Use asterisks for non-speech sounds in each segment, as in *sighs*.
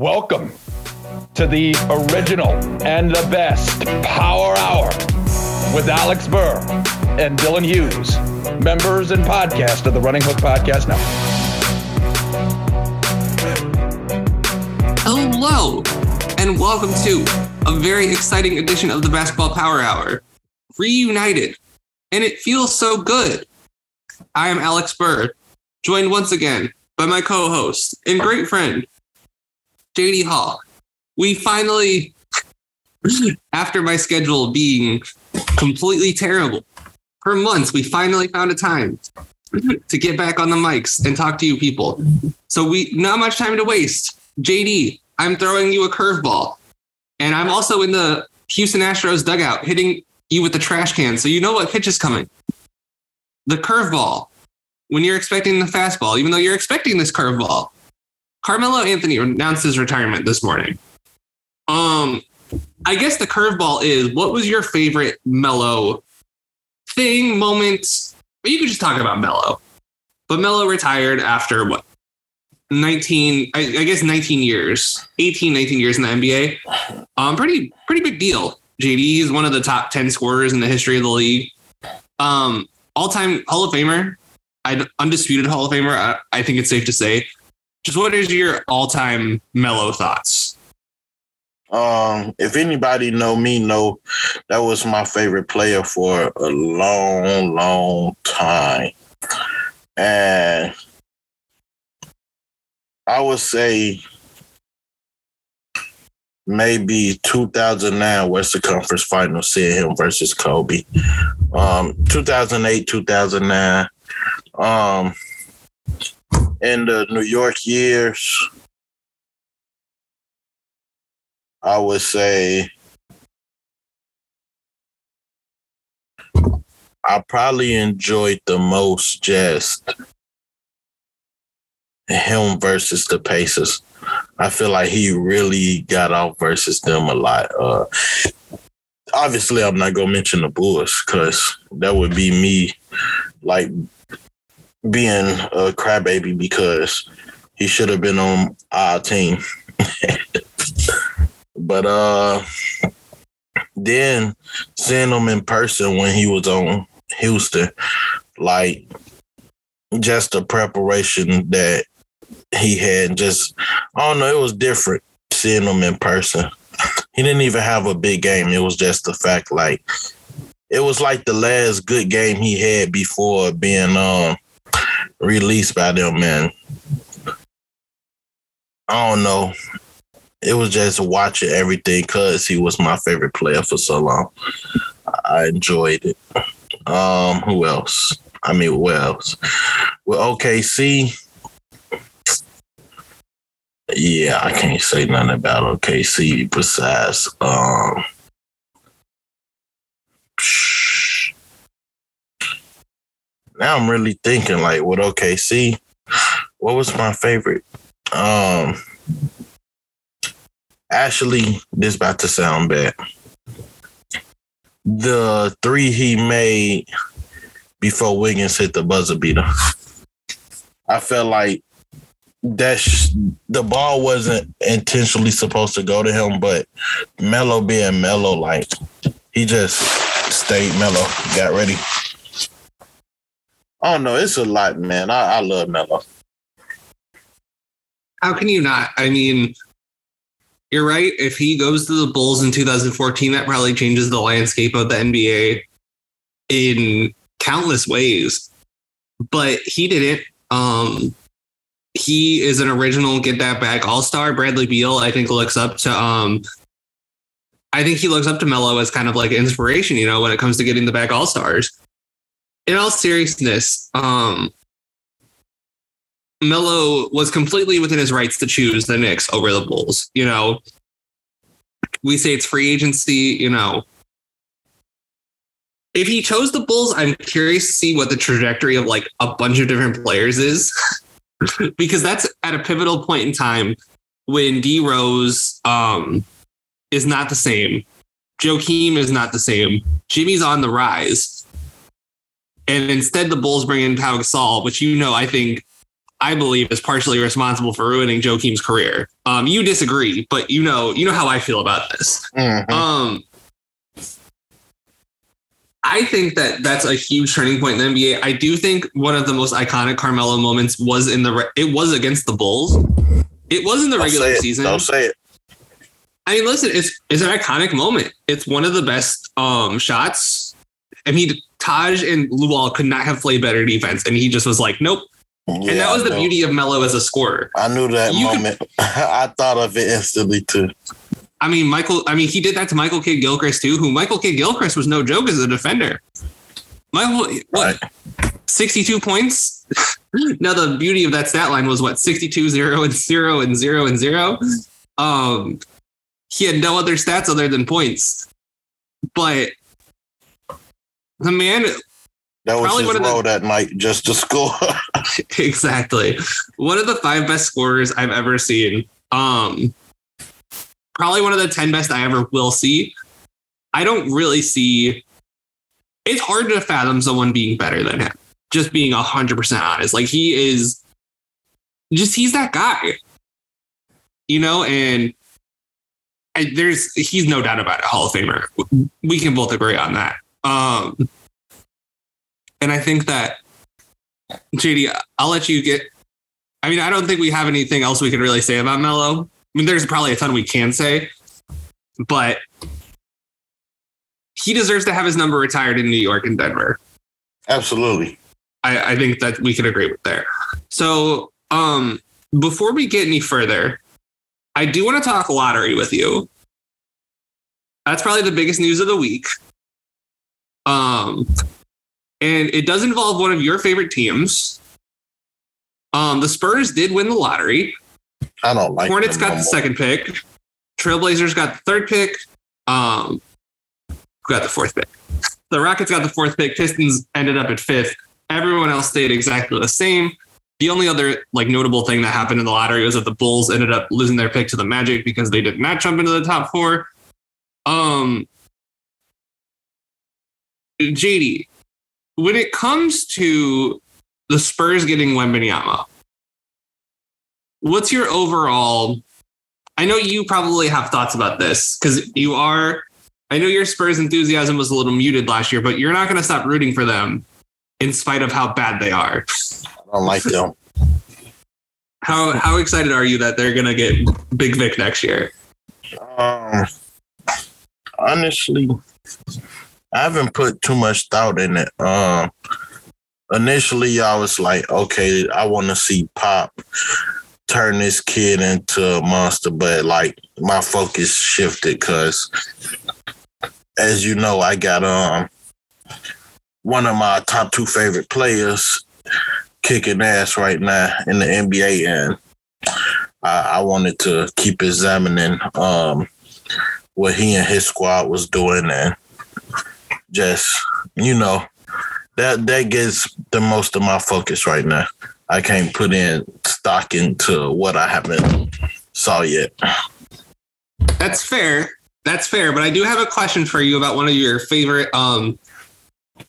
Welcome to the original and the best Power Hour with Alex Burr and Dylan Hughes, members and podcast of the Running Hook Podcast Now. Hello, and welcome to a very exciting edition of the Basketball Power Hour. Reunited, and it feels so good. I am Alex Burr, joined once again by my co host and great friend, JD Hall. We finally, after my schedule being completely terrible for months, we finally found a time to get back on the mics and talk to you people. So we not much time to waste. JD, I'm throwing you a curveball. And I'm also in the Houston Astros dugout hitting you with the trash can. So you know what pitch is coming. The curveball. When you're expecting the fastball, even though you're expecting this curveball. Carmelo Anthony announced his retirement this morning. Um, I guess the curveball is what was your favorite Melo thing, moment? You could just talk about Melo. But Melo retired after what? 19, I, I, guess 19 years, 18, 19 years in the NBA. Um, pretty, pretty big deal. JD is one of the top 10 scorers in the history of the league. Um, all time Hall of Famer, I undisputed Hall of Famer. I, I think it's safe to say. Just what is your all time Melo thoughts? Um, if anybody know me, know that was my favorite player for a long, long time. And I would say maybe 2009 Western Conference Final, seeing him versus Kobe. Um, 2008, 2009. Um, in the New York years, I would say I probably enjoyed the most just him versus the Pacers. I feel like he really got off versus them a lot. Uh, obviously, I'm not gonna mention the Bulls because that would be me like being a crybaby because he should have been on our team. *laughs* but uh, then seeing him in person when he was on Houston, like just the preparation that he had. Just I don't know, it was different seeing him in person. He didn't even have a big game. It was just the fact like it was like the last good game he had before being um released by them, man. I don't know. It was just watching everything because he was my favorite player for so long. I enjoyed it. Um, who else? I mean, who else? Well, OKC, yeah, I can't say nothing about OKC besides um now I'm really thinking like with OKC, what was my favorite? Um actually this about to sound bad. The three he made before Wiggins hit the buzzer beater. I felt like that the ball wasn't intentionally supposed to go to him, but Melo being Melo, like he just stayed mellow, got ready. Oh no, it's a lot, man. I, I love Melo. How can you not? I mean, you're right. If he goes to the Bulls in 2014, that probably changes the landscape of the NBA in countless ways. But he didn't. Um, he is an original get that back all star. Bradley Beal, I think, looks up to um I think he looks up to Melo as kind of like inspiration, you know, when it comes to getting the back all stars. In all seriousness, um Melo was completely within his rights to choose the Knicks over the Bulls. You know, we say it's free agency, you know. If he chose the Bulls, I'm curious to see what the trajectory of like a bunch of different players is. *laughs* because that's at a pivotal point in time when D Rose um, is not the same. Joakim is not the same. Jimmy's on the rise. And instead, the Bulls bring in Pau Gasol, which you know I think I believe, is partially responsible for ruining Joakim's career. Um, you disagree, but you know, you know how I feel about this. Mhm. Um, I think that that's a huge turning point in the NBA. I do think one of the most iconic Carmelo moments was in the re- it was against the Bulls. It was in the regular season. Don't say it. I mean, listen, it's it's an iconic moment. It's one of the best um shots. I mean, Taj and Luol could not have played better defense, and he just was like, nope. and that was the beauty of Melo as a scorer. I knew that You could- moment. *laughs* I thought of it instantly too. I mean, Michael. I mean, he did that to Michael Kidd Gilchrist too. Who Michael Kidd Gilchrist was no joke as a defender. Michael, what, sixty-two points. *laughs* now the beauty of that stat line was what 62, 0, and zero and zero and zero. Um, he had no other stats other than points, but the man That was Probably his one the- that night, just to score. *laughs* *laughs* exactly one of the five best scorers I've ever seen. Um, probably one of the ten best I ever will see. I don't really see. It's hard to fathom someone being better than him. Just being hundred percent honest, like he is. Just he's that guy, you know, and, and there's he's no doubt about it, Hall of Famer. We can both agree on that. Um, and I think that JD, I'll let you get. I mean, I don't think we have anything else we can really say about Melo. I mean, there's probably a ton we can say, but he deserves to have his number retired in New York and Denver. Absolutely. I, I think that we can agree with there. So, um, before we get any further, I do want to talk lottery with you. That's probably the biggest news of the week. Um, and it does involve one of your favorite teams. Um, the Spurs did win the lottery. I don't like Hornets got the second pick. Trailblazers got the third pick. Um, got the fourth pick. The Rockets got the fourth pick. Pistons ended up at fifth. Everyone else stayed exactly the same. The only other like notable thing that happened in the lottery was that the Bulls ended up losing their pick to the Magic because they did not jump into the top four. Um, JD, when it comes to the Spurs getting Wembanyama, what's your overall? I know you probably have thoughts about this because you are. I know your Spurs enthusiasm was a little muted last year, but you're not going to stop rooting for them in spite of how bad they are. I don't like them. How how excited are you that they're going to get Big Vic next year? Um, honestly, I haven't put too much thought in it. Um, initially, I was like, okay, I want to see Pop turn this kid into a monster, but like my focus shifted because, as you know, I got um one of my top two favorite players kicking ass right now in the NBA, and I, I wanted to keep examining um, what he and his squad was doing, and just you know that that gets the most of my focus right now. I can't put in stock into what I haven't saw yet. That's fair. That's fair. But I do have a question for you about one of your favorite um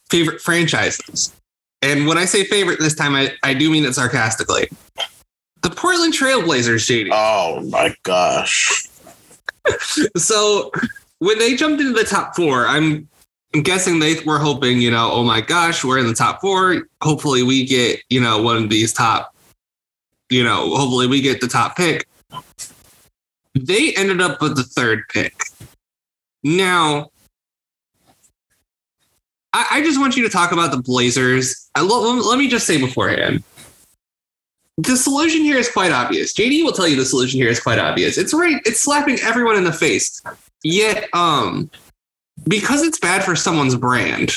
favorite franchises. And when I say favorite this time, I, I do mean it sarcastically. The Portland Trailblazers, JD. Oh my gosh! *laughs* so when they jumped into the top four, I'm I'm guessing they were hoping, you know, oh my gosh, we're in the top four. Hopefully we get, you know, one of these top, you know, hopefully we get the top pick. They ended up with the third pick. Now, I, I just want you to talk about the Blazers. I, let, let me just say beforehand. The solution here is quite obvious. JD will tell you the solution here is quite obvious. It's right, it's slapping everyone in the face. Yet, um, because it's bad for someone's brand,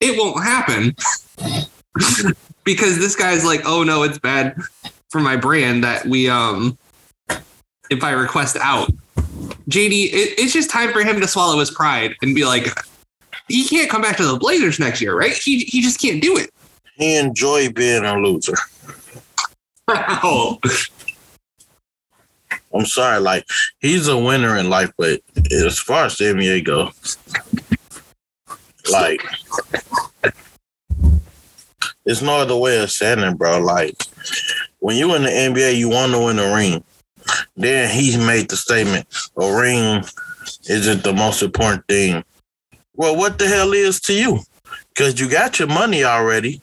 it won't happen. *laughs* because this guy's like, oh no, it's bad for my brand that we um if I request out. JD, it, it's just time for him to swallow his pride and be like, he can't come back to the Blazers next year, right? He he just can't do it. He enjoy being a loser. *laughs* Wow. I'm sorry, like he's a winner in life, but as far as the NBA go, like It's no other way of saying it, bro. Like when you in the NBA, you want to win a ring. Then he made the statement, a ring isn't the most important thing. Well, what the hell is to you? Because you got your money already.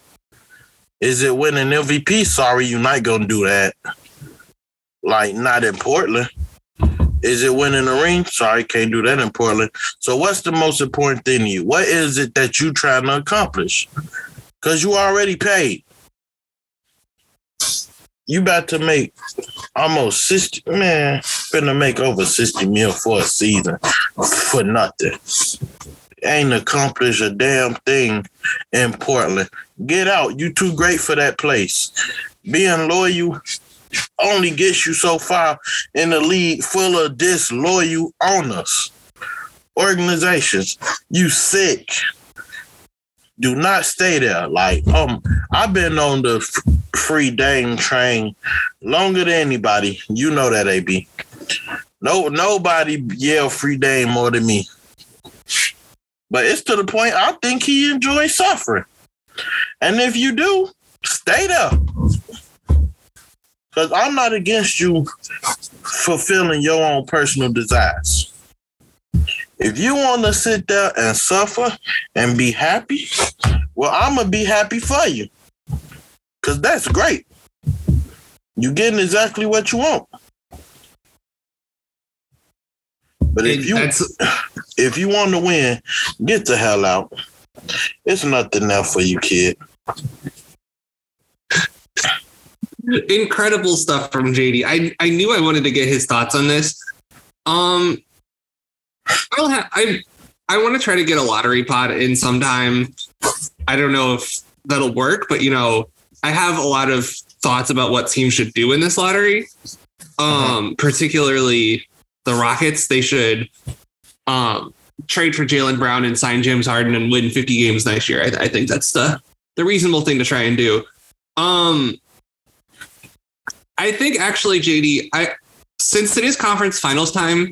Is it winning MVP? Sorry, you're not gonna do that. Like not in Portland. Is it winning a ring? Sorry, can't do that in Portland. So what's the most important thing to you? What is it that you trying to accomplish? Because you already paid. You about to make almost 60 man, finna make over 60 mil for a season for nothing. Ain't accomplished a damn thing in Portland. Get out. You too great for that place. Being loyal only gets you so far in a league full of disloyal owners, organizations. You sick. Do not stay there. Like, um, I've been on the free Dame train longer than anybody. You know that, AB. No, nobody yell free Dame more than me. But it's to the point I think he enjoys suffering. And if you do, stay there. Because I'm not against you fulfilling your own personal desires. If you want to sit there and suffer and be happy, well, I'm going to be happy for you. Because that's great. You're getting exactly what you want. But if you *sighs* if you want to win, get the hell out. It's nothing there for you, kid. Incredible stuff from JD. I I knew I wanted to get his thoughts on this. Um, I'll have I I want to try to get a lottery pot in sometime. I don't know if that'll work, but you know, I have a lot of thoughts about what teams should do in this lottery. Um, uh-huh. particularly the Rockets. They should um trade for Jaylen Brown and sign James Harden and win 50 games next year. I, I think that's the the reasonable thing to try and do. Um, I think actually, JD, I since it is conference finals time,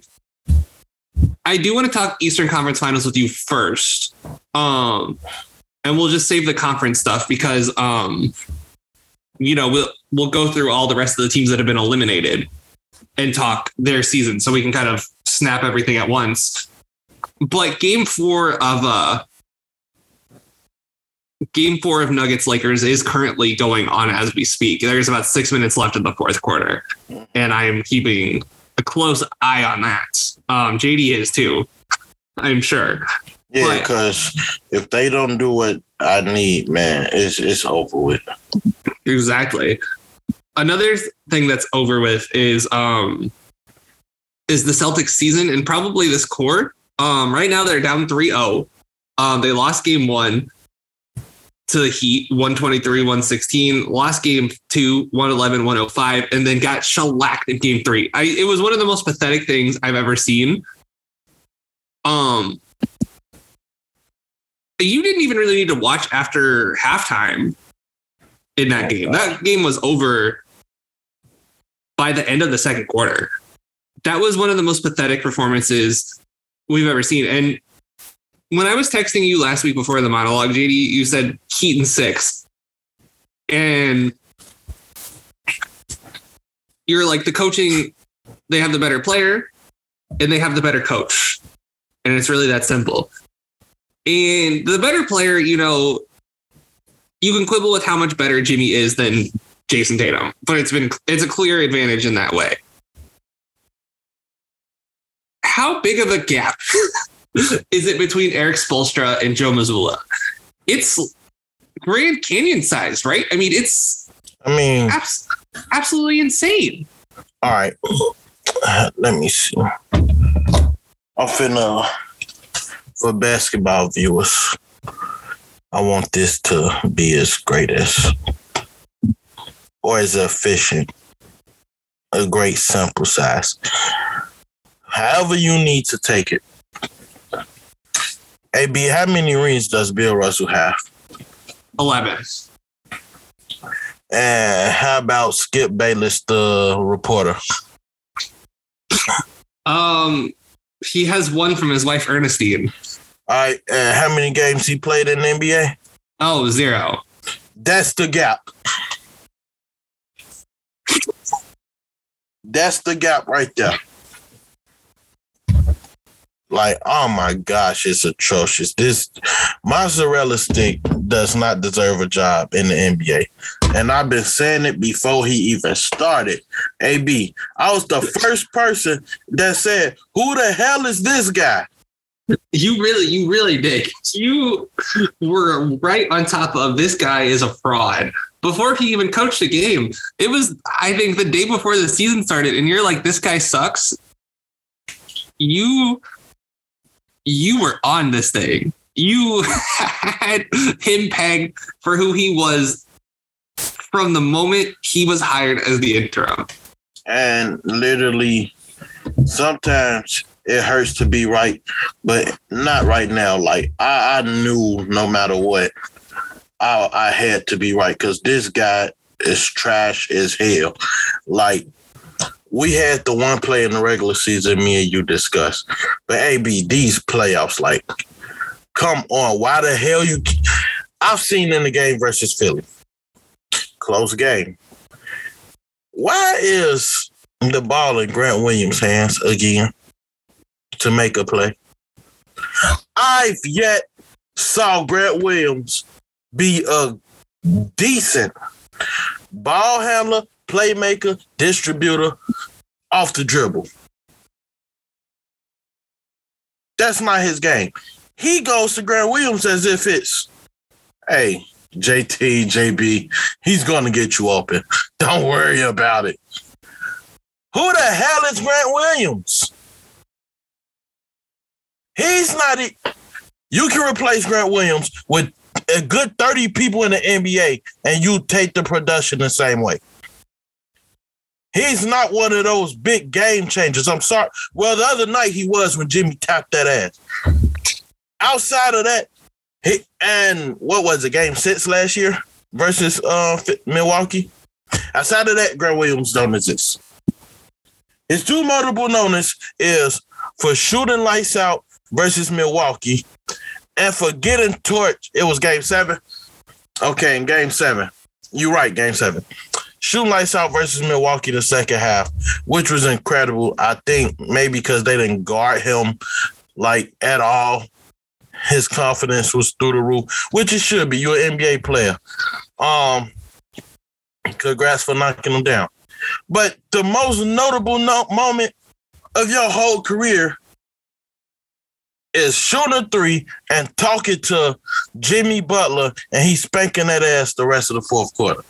I do want to talk Eastern Conference Finals with you first. Um, and we'll just save the conference stuff because um, you know, we'll we'll go through all the rest of the teams that have been eliminated and talk their season so we can kind of snap everything at once. But game four of uh game four of Nuggets Lakers is currently going on as we speak. There's about six minutes left in the fourth quarter. And I am keeping a close eye on that. Um, JD is too, I'm sure. Yeah, because if they don't do what I need, man, it's it's over with. Exactly. Another thing that's over with is um is the Celtics season and probably this core. Um, right now they're down 3-0. Um, they lost game one to the Heat, 123, 116. Lost game two, 111, 105, and then got shellacked in game three. I, it was one of the most pathetic things I've ever seen. Um, you didn't even really need to watch after halftime in that game. That game was over by the end of the second quarter. That was one of the most pathetic performances we've ever seen. And when I was texting you last week before the monologue, JD, you said Heat in six. And you're like the coaching, they have the better player and they have the better coach. And it's really that simple. And the better player, you know, you can quibble with how much better Jimmy is than Jayson Tatum, but it's been it's a clear advantage in that way. How big of a gap *laughs* is it between Erik Spoelstra and Joe Mazzulla? It's Grand Canyon sized, right? I mean, it's. I mean, abs- absolutely insane. All right, *sighs* let me see. I'm finna for basketball viewers. I want this to be as great as or as efficient, a great sample size. However, you need to take it. AB, how many rings does Bill Russell have? 11. And how about Skip Bayless, the reporter? Um, he has one from his wife Ernestine. All right, and how many games he played in the NBA? Oh, zero. That's the gap. That's the gap right there. Like, oh my gosh, it's atrocious. This mozzarella stick does not deserve a job in the NBA. And I've been saying it before he even started. AB, I was the first person that said, Who the hell is this guy? You really, you really did. You were right on top of this guy is a fraud before he even coached the game. It was, I think, the day before the season started, and you're like, this guy sucks. You, you were on this thing. You *laughs* had him pegged for who he was from the moment he was hired as the interim. And literally, sometimes it hurts to be right, but not right now. Like I, I knew no matter what, I, I had to be right because this guy is trash as hell. Like we had the one play in the regular season me and you discussed, but AB these playoffs, like, come on, why the hell you? I've seen in the game versus Philly, close game. Why is the ball in Grant Williams' hands again? to make a play. I've yet saw Grant Williams be a decent ball handler, playmaker, distributor off the dribble. That's not his game. He goes to Grant Williams as if it's, hey, JT, JB, he's going to get you open. *laughs* Don't worry about it. Who the hell is Grant Williams? He's not. You can replace Grant Williams with a good 30 people in the NBA and you take the production the same way. He's not one of those big game changers. I'm sorry. Well, the other night he was when Jimmy tapped that ass. Outside of that, he and what was the game six last year versus uh, Milwaukee? Outside of that, Grant Williams don't exist. His two notable knownness is for shooting lights out versus Milwaukee. And for getting torch, it was game seven. Okay, in game seven. You're right, game seven. Shooting lights out versus Milwaukee the second half, which was incredible. I think maybe because they didn't guard him like at all. His confidence was through the roof, which it should be. You're an NBA player. Um, congrats for knocking him down. But the most notable no- moment of your whole career is shooting a three and talking to Jimmy Butler, and he's spanking that ass the rest of the fourth quarter.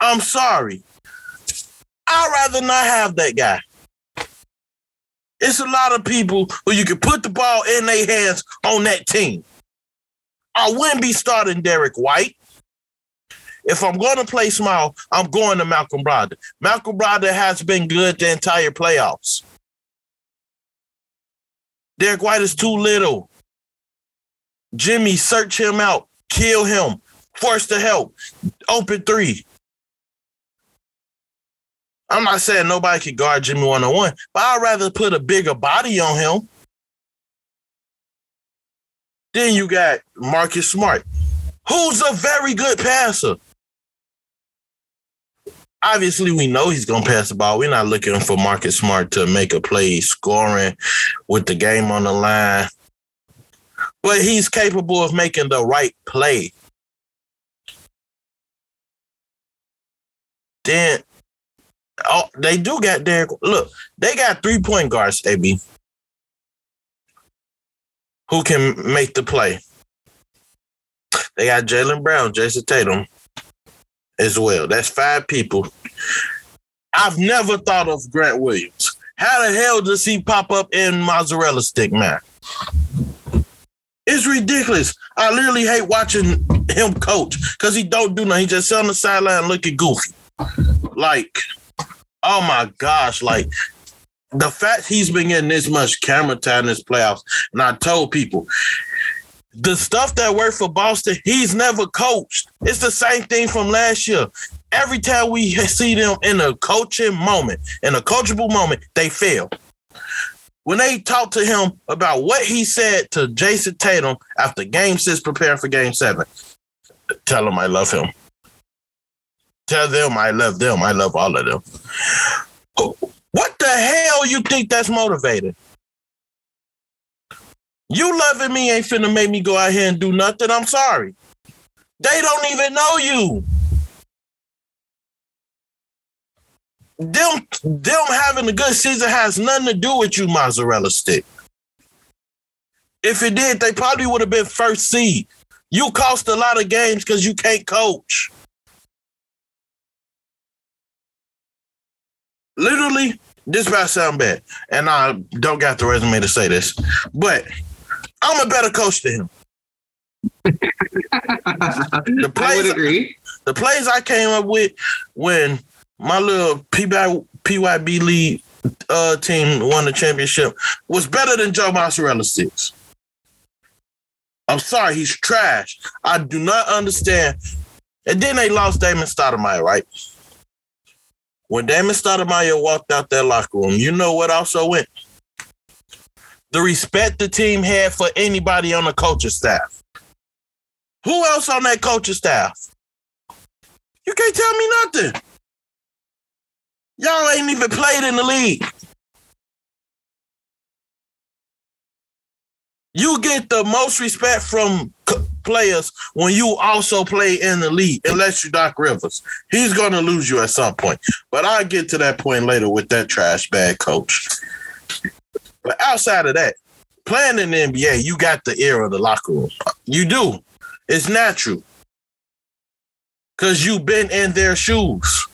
I'm sorry. I'd rather not have that guy. It's a lot of people who you can put the ball in their hands on that team. I wouldn't be starting Derrick White. If I'm going to play small, I'm going to Malcolm Brogdon. Malcolm Brogdon has been good the entire playoffs. Derrick White is too little. Jimmy, search him out, kill him, force the help, open three. I'm not saying nobody can guard Jimmy one on one, but I'd rather put a bigger body on him. Then you got Marcus Smart, who's a very good passer obviously we know he's gonna pass the ball. We're not looking for Marcus Smart to make a play scoring with the game on the line. But he's capable of making the right play. Then oh, they do got Derrick. Look, they got three point guards, AB, who can make the play. They got Jalen Brown, Jayson Tatum, as well. That's five people. I've never thought of Grant Williams. How the hell does he pop up in mozzarella stick, man? It's ridiculous. I literally hate watching him coach because he don't do nothing. He just sit on the sideline looking goofy. Like, oh my gosh, like the fact he's been getting this much camera time in this playoffs, and I told people the stuff that worked for Boston, he's never coached. It's the same thing from last year. Every time we *laughs* see them in a coaching moment, in a coachable moment, they fail. When they talk to him about what he said to Jayson Tatum after game six, preparing for game seven, tell him I love him. Tell them I love them. I love all of them. What the hell you think that's motivated? You loving me ain't finna make me go out here and do nothing. I'm sorry. They don't even know you. Them, them having a good season has nothing to do with you, mozzarella stick. If it did, they probably would have been first seed. You cost a lot of games because you can't coach. Literally, this might sound bad, and I don't got the resume to say this, but I'm a better coach than him. *laughs* the plays, I would agree. The plays I came up with when my little PY, PYB league uh, team won the championship was better than Joe Mozzarella six. I'm sorry, he's trash. I do not understand. And then they lost Damon Stoudamire, right? When Damon Stoudamire walked out that locker room, you know what also went? The respect the team had for anybody on the coaching staff. Who else on that coaching staff? You can't tell me nothing. Y'all ain't even played in the league. You get the most respect from players when you also play in the league, unless you Doc Rivers. He's going to lose you at some point. But I'll get to that point later with that trash bag coach. But outside of that, playing in the NBA, you got the ear of the locker room. You do. It's natural. Because you've been in their shoes.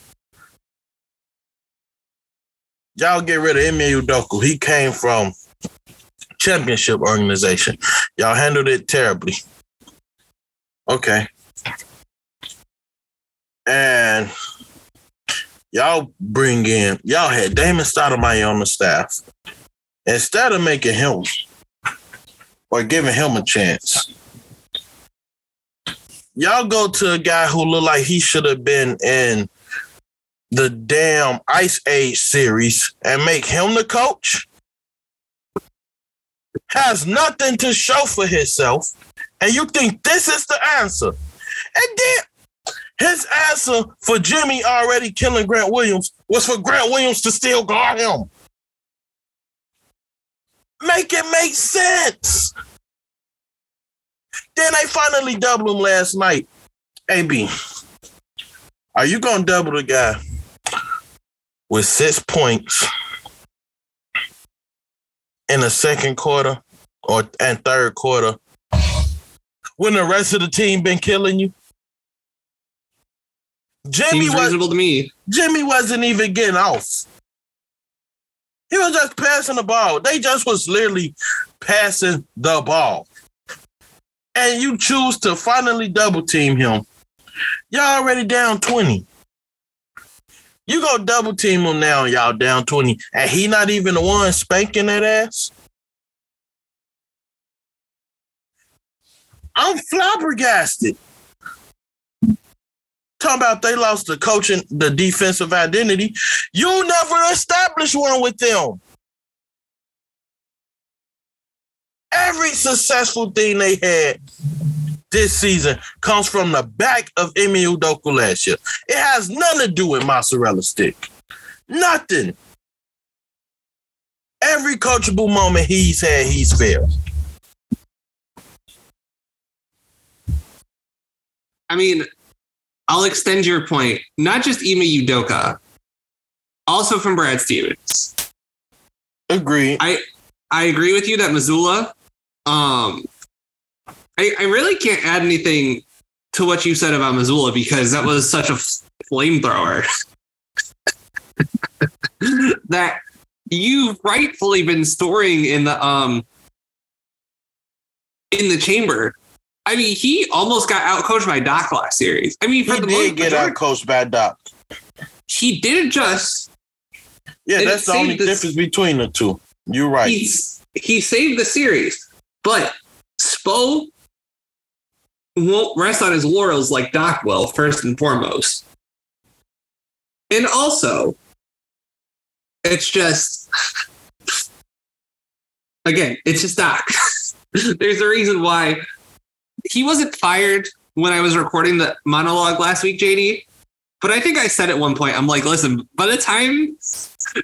Y'all get rid of Ime Udoka. He came from championship organization. Y'all handled it terribly. Okay. And y'all bring in, y'all had Damon Stoudamire on the staff. Instead of making him or giving him a chance, y'all go to a guy who looked like he should have been in the damn Ice Age series and make him the coach has nothing to show for himself, and you think this is the answer. And then his answer for Jimmy already killing Grant Williams was for Grant Williams to still guard him. Make it make sense. Then they finally doubled him last night. AB, are you going to double the guy with six points in the second quarter or and third quarter when the rest of the team been killing you? Jimmy Seems was reasonable to me. Jimmy wasn't even getting off. He was just passing the ball. They just was literally passing the ball. And you choose to finally double team him. Y'all already down 20. You go double team him now, y'all down 20, and he not even the one spanking that ass. I'm flabbergasted. Talking about they lost the coaching, the defensive identity. You never established one with them. Every successful thing they had this season comes from the back of Ime Udoka last year. It has nothing to do with mozzarella stick. Nothing. Every coachable moment he's had, he's failed. I mean, I'll extend your point. Not just Ime Udoka, also from Brad Stevens. Agree. I I agree with you that Mazzulla. um, I, I really can't add anything to what you said about Mazzulla because that was such a flamethrower *laughs* that you've rightfully been storing in the um in the chamber. I mean, he almost got outcoached by Doc last series. I mean, for he did get outcoached by Doc. He did adjust. Yeah, that's the only the, difference between the two. You're right. he saved the series, but Spo won't rest on his laurels like Doc will, first and foremost. And also, it's just, again, it's just Doc. *laughs* There's a reason why he wasn't fired when I was recording the monologue last week, JD. But I think I said at one point, I'm like, listen, by the time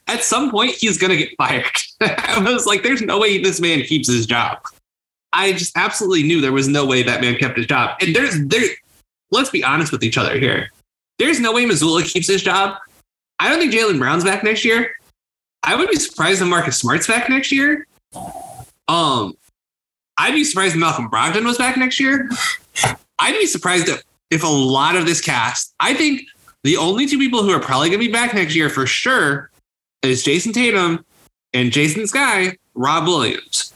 at some point he's gonna get fired. *laughs* I was like, there's no way this man keeps his job. I just absolutely knew there was no way that man kept his job. And there's there let's be honest with each other here. There's no way Mazzulla keeps his job. I don't think Jaylen Brown's back next year. I would be surprised if Marcus Smart's back next year. Um, I'd be surprised if Malcolm Brogdon was back next year. I'd be surprised if, if a lot of this cast, I think the only two people who are probably going to be back next year for sure is Jayson Tatum and Jason Sky, Rob Williams.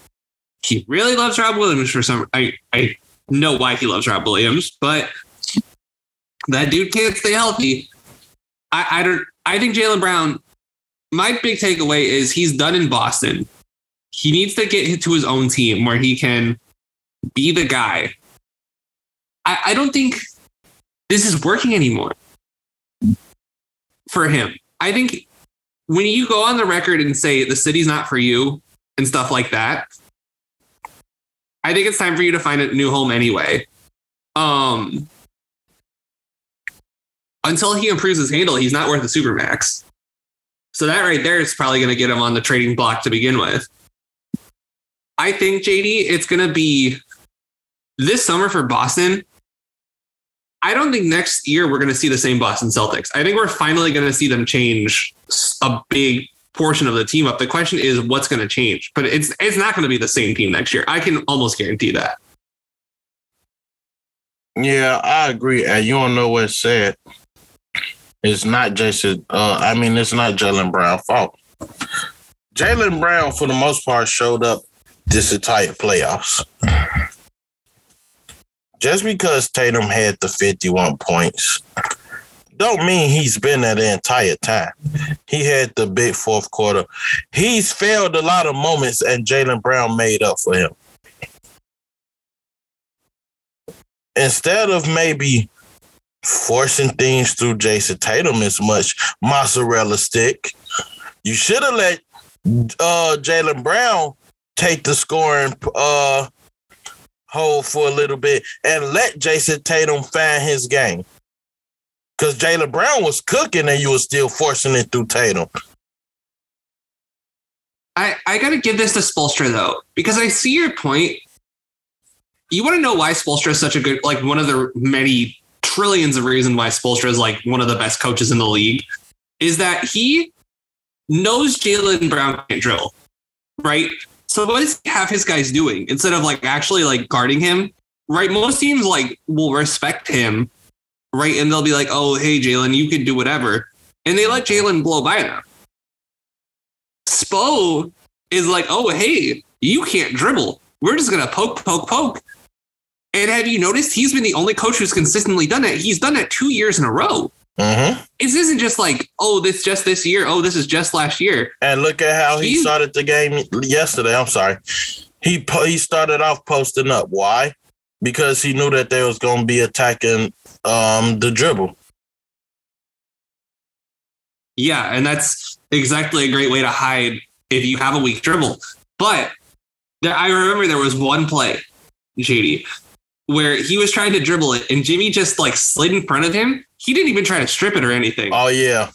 He really loves Rob Williams for some. I I know why he loves Rob Williams, but that dude can't stay healthy. I, I don't. I think Jaylen Brown. My big takeaway is he's done in Boston. He needs to get to his own team where he can be the guy. I, I don't think this is working anymore for him. I think when you go on the record and say the city's not for you and stuff like that, I think it's time for you to find a new home anyway. Um, until he improves his handle, he's not worth a supermax. So that right there is probably going to get him on the trading block to begin with. I think JD, it's going to be this summer for Boston. I don't think next year we're going to see the same Boston Celtics. I think we're finally going to see them change a big portion of the team up. The question is what's going to change, but it's it's not going to be the same team next year. I can almost guarantee that. Yeah, I agree. And you don't know what's said. It's not Jayson. Uh, I mean, it's not Jaylen Brown fault. Jaylen Brown, for the most part, showed up this entire playoffs. Just because Tatum had the 51 points, don't mean he's been there the entire time. He had the big fourth quarter. He's failed a lot of moments, and Jaylen Brown made up for him. Instead of maybe forcing things through Jayson Tatum as much mozzarella stick, you should have let uh, Jaylen Brown take the scoring uh, hold for a little bit and let Jayson Tatum find his game. Because Jaylen Brown was cooking and you were still forcing it through Tatum. I, I got to give this to Spoelstra, though, because I see your point. You want to know why Spoelstra is such a good, like one of the many trillions of reasons why Spoelstra is like one of the best coaches in the league is that he knows Jaylen Brown can't drill, right? So what he have his guys doing instead of like actually like guarding him? Right? Most teams like will respect him, right? And they'll be like, "Oh, hey, Jaylen, you can do whatever," and they let Jaylen blow by them. Spo is like, "Oh, hey, you can't dribble. We're just gonna poke, poke, poke." And have you noticed he's been the only coach who's consistently done it? He's done it two years in a row. Mm-hmm. This isn't just like, oh, this just this year. Oh, this is just last year. And look at how he He- started the game yesterday. I'm sorry. He he started off posting up. Why? Because he knew that they was going to be attacking um, the dribble. Yeah, and that's exactly a great way to hide if you have a weak dribble. But there, I remember there was one play, JD, where he was trying to dribble it, and Jimmy just like slid in front of him. He didn't even try to strip it or anything. Oh yeah,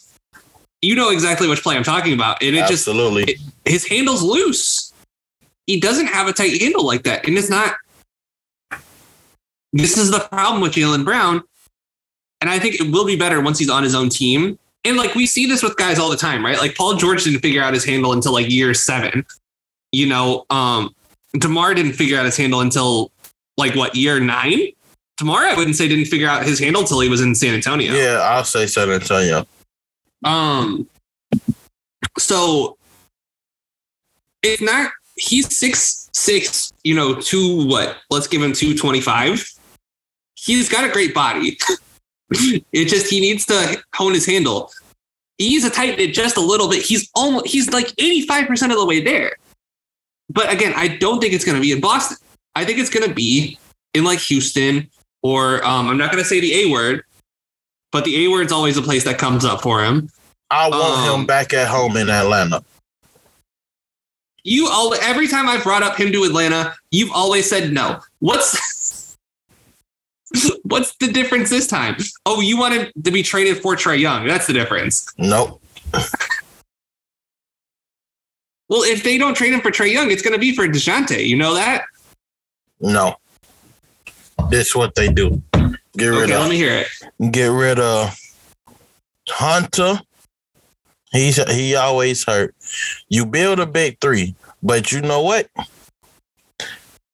You know exactly which play I'm talking about, and it just absolutely. his handle's loose. He doesn't have a tight handle like that. And it's not. This is the problem with Jaylen Brown. And I think it will be better once he's on his own team. And like we see this with guys all the time, right? Like Paul George didn't figure out his handle until like year seven. You know, um, DeMar didn't figure out his handle until like what, year nine? DeMar, I wouldn't say didn't figure out his handle until he was in San Antonio. yeah, I'll say San Antonio. Um, so it's not he's six six, you know, two what? Let's give him two twenty five. He's got a great body. *laughs* it just he needs to hone his handle. He's a tighten it just a little bit. He's almost he's like eighty five percent of the way there. But again, I don't think it's going to be in Boston. I think it's going to be in like Houston or um, I'm not going to say the A word, but the A word's always a place that comes up for him. I want Um, him back at home in Atlanta. You all every time I've brought up him to Atlanta, you've always said no. What's *laughs* What's the difference this time? Oh, you wanted to be traded for Trae Young. That's the difference. Nope. Well, if they don't trade him for Trae Young, it's going to be for DeJounte. You know that? No. This what they do. Get rid Okay, of let me hear it. get rid of Hunter. He's he always hurt. You build a big three, but you know what?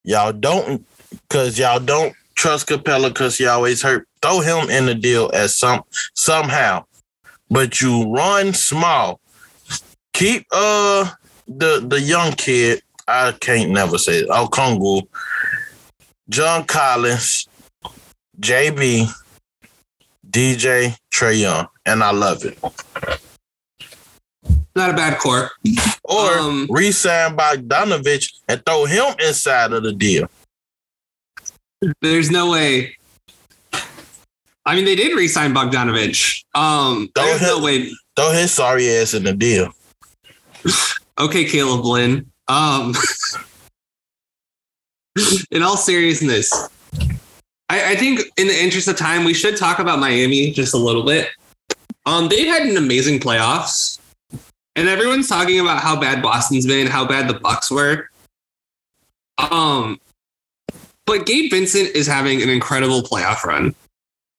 Y'all don't because y'all don't trust Capela because he always hurt. Throw him in the deal as some somehow. But you run small. Keep uh the the young kid. I can't never say it. Oh, Kongu, John Collins, JB, DJ Trae Young, and I love it. Not a bad core. Or Um, re-sign Bogdanovic and throw him inside of the deal. There's no way. I mean, they did re-sign Bogdanovic. Um, Don't there's no hit- way. Throw his sorry ass in the deal. Okay, Caleb Lynn. Um, *laughs* *laughs* in all seriousness, I, I think in the interest of time, we should talk about Miami just a little bit. Um, they've had an amazing playoffs, and everyone's talking about how bad Boston's been, how bad the Bucks were. Um, but Gabe Vincent is having an incredible playoff run.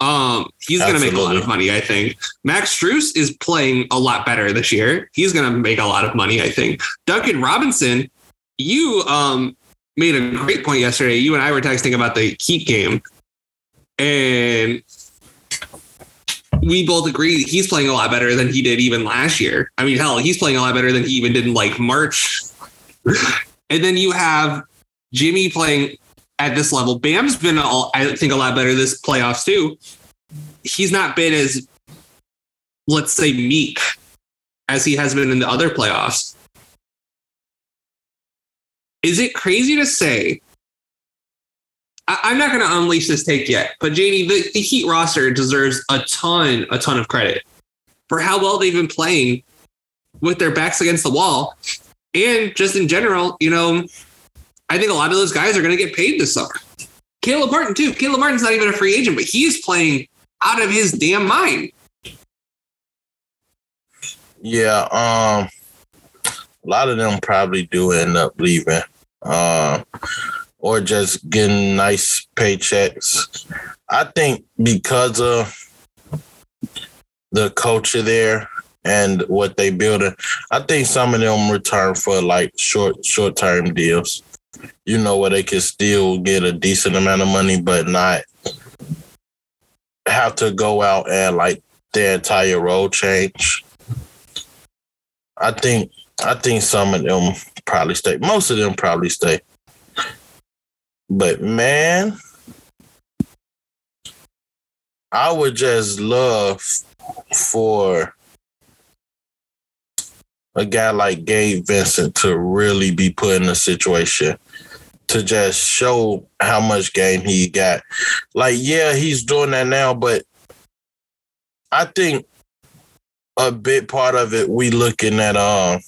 Um, he's going to make a lot of money, I think. Max Strus is playing a lot better this year. He's going to make a lot of money, I think. Duncan Robinson, you um made a great point yesterday. You and I were texting about the Heat game, and we both agree he's playing a lot better than he did even last year. I mean, hell, he's playing a lot better than he even did in like March. *laughs* and then you have Jimmy playing at this level. Bam's been, all, I think, a lot better this playoffs too. He's not been as, let's say, meek as he has been in the other playoffs. Is it crazy to say? I, I'm not going to unleash this take yet, but JD, the, the Heat roster deserves a ton, a ton of credit for how well they've been playing with their backs against the wall. And just in general, you know, I think a lot of those guys are going to get paid this summer. Caleb Martin, too. Caleb Martin's not even a free agent, but he's playing out of his damn mind. Yeah, um, a lot of them probably do end up leaving, um, or just getting nice paychecks. I think because of the culture there and what they building, I think some of them return for like short short term deals. You know where they can still get a decent amount of money, but not have to go out and like their entire role change. I think I think some of them probably stay. Most of them probably stay. But man, I would just love for a guy like Gabe Vincent to really be put in a situation to just show how much game he got. Like, yeah, he's doing that now, but I think a big part of it we looking at um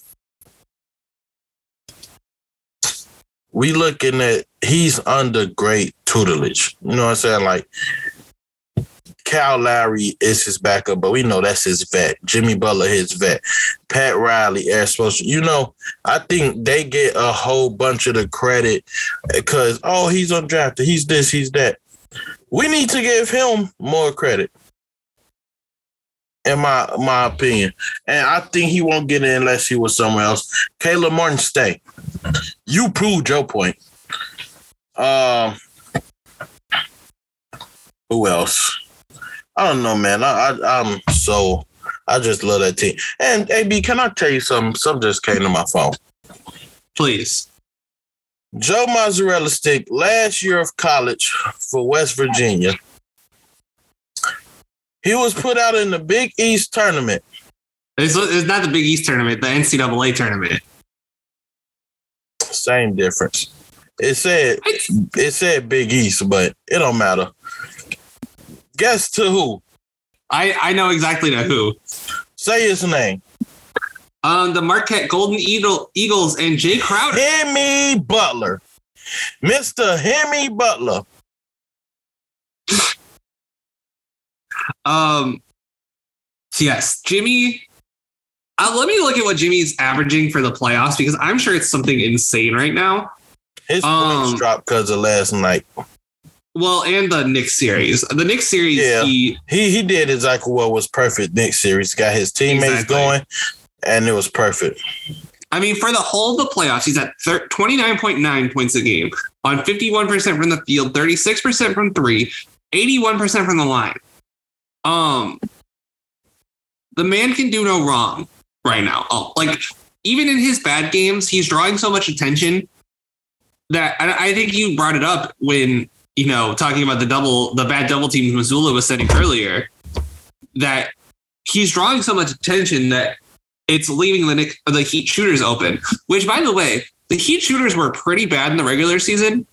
we looking at he's under great tutelage. You know what I'm saying? Like Kyle Lowry is his backup, but we know that's his vet. Jimmy Butler, his vet. Pat Riley, Erik Spoelstra. You know, I think they get a whole bunch of the credit because, oh, he's undrafted. He's this, he's that. We need to give him more credit in my my opinion. And I think he won't get in unless he was somewhere else. Caleb Martin, stay. You proved your point. Um, who else? I don't know, man. I, I I'm so I just love that team. And AB, can I tell you something? Something just came to my phone. Please. Joe Mozzarella stick last year of college for West Virginia. He was put out in the Big East tournament. It's, it's not the Big East tournament, the NCAA tournament. Same difference. It said it said Big East, but it don't matter. Guess to who? I, I know exactly to who. Say his name. Um, the Marquette Golden Eagle, Eagles and Jae Crowder. Hemi Butler. Mr. Hemi Butler. Um, so yes, Jimmy. Uh, let me look at what Jimmy's averaging for the playoffs because I'm sure it's something insane right now. His Um, points dropped because of last night. Well, and the Knicks series. The Knicks series, Yeah. he He he did exactly what was perfect next series. Got his teammates Exactly. going, and it was perfect. I mean, for the whole of the playoffs, he's at thir- 29.9 points a game on 51% from the field, 36% from three, 81% from the line. Um, the man can do no wrong right now. Oh, like, even in his bad games, he's drawing so much attention that I, I think you brought it up when, you know, talking about the double, the bad double teams Mazzulla was setting earlier, that he's drawing so much attention that it's leaving the Nick, the Heat shooters open. Which, by the way, the Heat shooters were pretty bad in the regular season,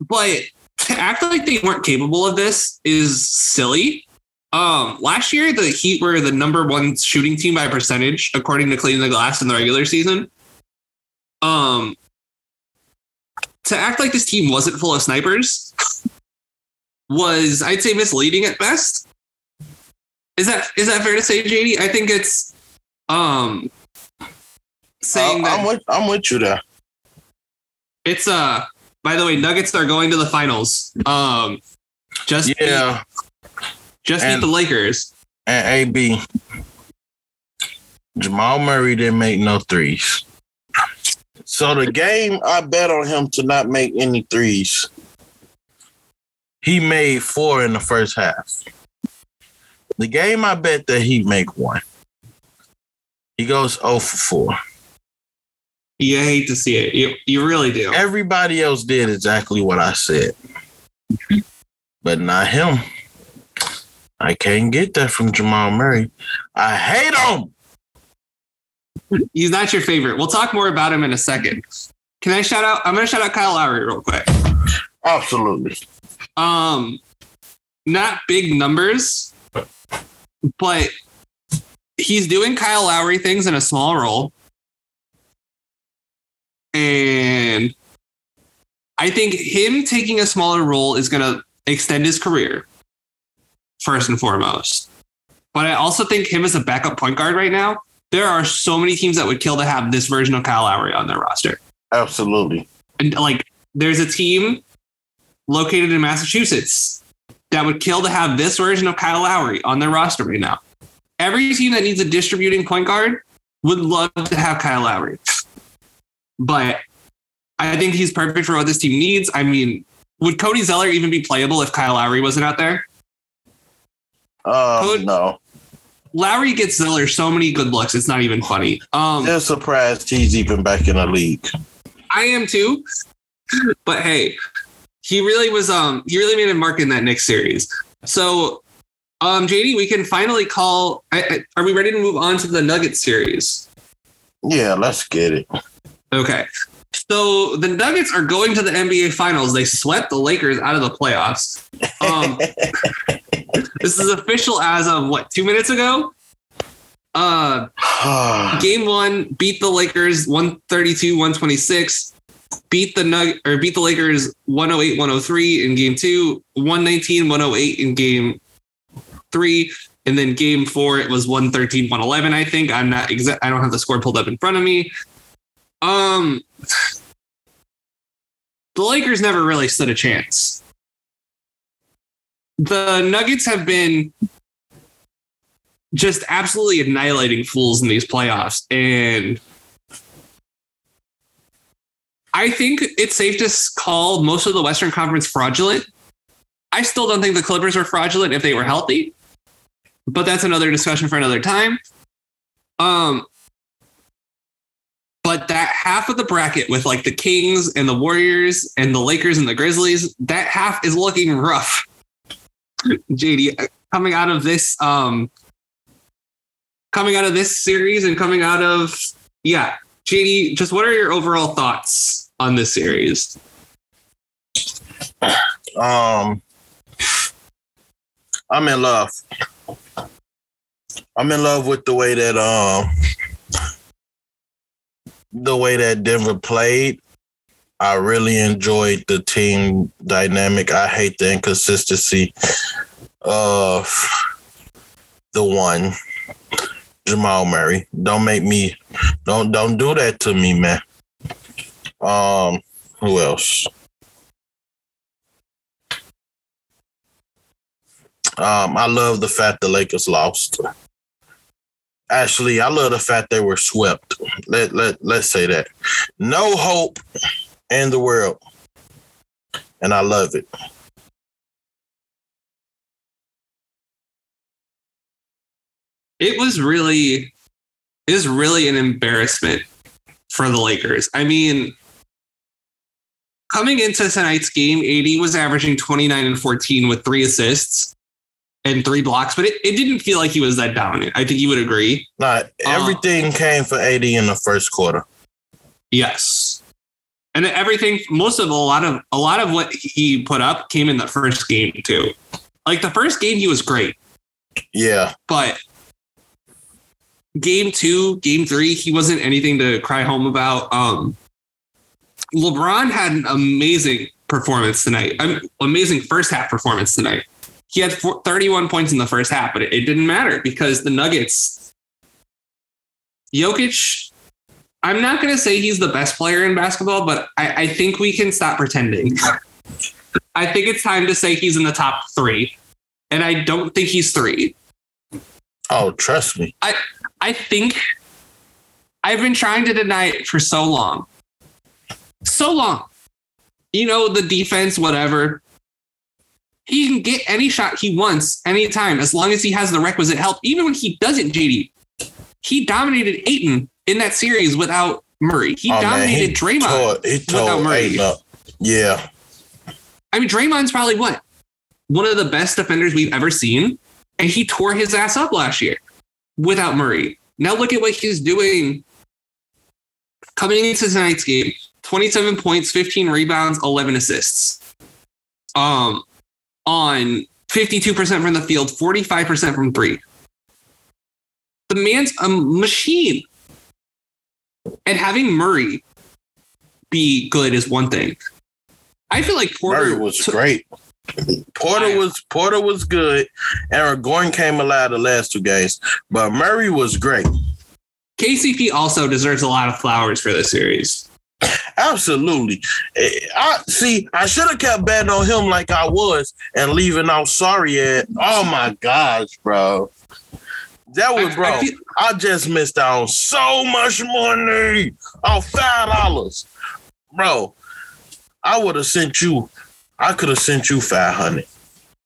but to act like they weren't capable of this is silly. Um, last year, the Heat were the number one shooting team by percentage, according to Clean the Glass in the regular season. Um, to act like this team wasn't full of snipers was, I'd say, misleading at best. Is that is that fair to say, JD? I think it's um saying I'm, that I'm with I'm with you there. it's uh by the way nuggets are going to the finals um just Yeah, just and- beat the lakers and AB. Jamal Murray didn't make no threes. So the game I bet on him to not make any threes. He made four in the first half. The game I bet that he make one. He goes 0 for 4. you hate to see it you, you really do Everybody else did exactly what I said. But not him. I can't get that from Jamal Murray. I hate him. he's not your favorite we'll talk more about him in a second can i shout out i'm gonna shout out kyle lowry real quick Absolutely. um not big numbers but he's doing kyle lowry things in a small role and i think him taking a smaller role is going to extend his career first and foremost but i also think him as a backup point guard right now there are so many teams that would kill to have this version of kyle lowry on their roster Absolutely. and like there's a team located in Massachusetts that would kill to have this version of Kyle Lowry on their roster right now. Every team that needs a distributing point guard would love to have Kyle Lowry. But I think he's perfect for what this team needs. I mean, would Cody Zeller even be playable if Kyle Lowry wasn't out there? Um, no. Lowry gets Zeller so many good looks, it's not even funny. Um, Just surprised he's even back in the league. I am too. But hey, he really was um he really made a mark in that next series. So um JD, we can finally call I, I, are we ready to move on to the Nuggets series? Yeah, let's get it. Okay. So the Nuggets are going to the NBA finals. They swept the Lakers out of the playoffs. Um *laughs* this is official as of what, two minutes ago? Uh *sighs* game one beat the Lakers 132 126 beat the Nug or beat the Lakers 108 103 in game 2 119 108 in game 3 and then game 4 it was 113 111 I think I'm not exact I don't have the score pulled up in front of me um the Lakers never really stood a chance the Nuggets have been just absolutely annihilating fools in these playoffs. And I think it's safe to call most of the Western Conference fraudulent. I still don't think the Clippers are fraudulent if they were healthy, but that's another discussion for another time. Um, but that half of the bracket with like the Kings and the Warriors and the Lakers and the Grizzlies, that half is looking rough. *laughs* JD, coming out of this um coming out of this series and coming out of yeah jd just what are your overall thoughts on this series Um, I'm in love. I'm in love with the way that um the way that Denver played. I really enjoyed the team dynamic. I hate the inconsistency of the one Jamal Murray. Don't make me don't don't do that to me, man. Um, who else? Um, I love the fact the Lakers lost. Actually, I love the fact they were swept. Let let let's say that. No hope in the world. And I love it. It was really it was really an embarrassment for the Lakers. I mean, coming into tonight's game, AD was averaging 29 and 14 with three assists and three blocks, but it, it didn't feel like he was that dominant. I think you would agree. Not everything uh, came for AD in the first quarter. Yes. And everything, most of a lot of a lot of what he put up came in the first game too. Like the first game, he was great. Yeah. But game two, game three, he wasn't anything to cry home about. Um, LeBron had an amazing performance tonight. I amazing first half performance tonight. He had 31 points in the first half, but it, didn't matter because the Nuggets, Jokic, I'm not going to say he's the best player in basketball, but I, I think we can stop pretending. *laughs* I think it's time to say he's in the top three. And I don't think he's three. Oh, trust me. I, I think I've been trying to deny it for so long. So long. You know, the defense, whatever. He can get any shot he wants anytime as long as he has the requisite help. Even when he doesn't, JD, he dominated Ayton in that series without Murray. He oh, dominated he Draymond tore, he without Murray. Yeah. I mean, Draymond's probably what? One of the best defenders we've ever seen. And he tore his ass up last year without Murray. Now look at what he's doing coming into tonight's game 27 points, 15 rebounds, 11 assists. Um, on 52% from the field, 45% from three. The man's a machine. And having Murray be good is one thing. I feel like Porter Murray was t- great. Porter was Porter was good. Aaron Gordon came alive the last two games, but Murray was great. KCP also deserves a lot of flowers for this series. Absolutely. Eh, I see. I should have kept betting on him like I was and leaving out sorry at. Oh my gosh, bro. That was bro. I, I, feel, I just missed out on so much money. Oh, five dollars, bro. I would have sent you I could have sent you five hundred.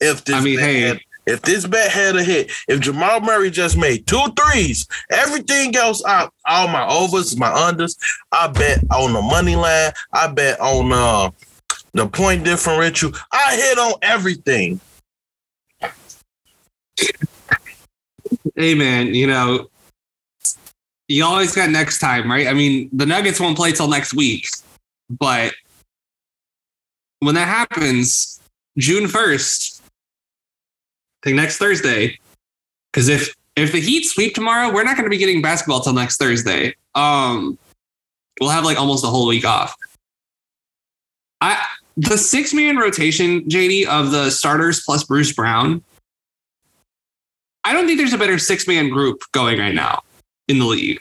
If this I mean, hey, had, if this bet had a hit, if Jamal Murray just made two threes, everything else, I, all my overs, my unders, I bet on the money line, I bet on uh, the point differential, I hit on everything. Hey man, you know, you always got next time, right? I mean, the Nuggets won't play till next week, but when that happens, June 1st, Think next Thursday, because if if the Heat sweep tomorrow, we're not going to be getting basketball till next Thursday. Um, we'll have like almost a whole week off. I the six man rotation, JD, of the starters plus Bruce Brown. I don't think there's a better six man group going right now in the league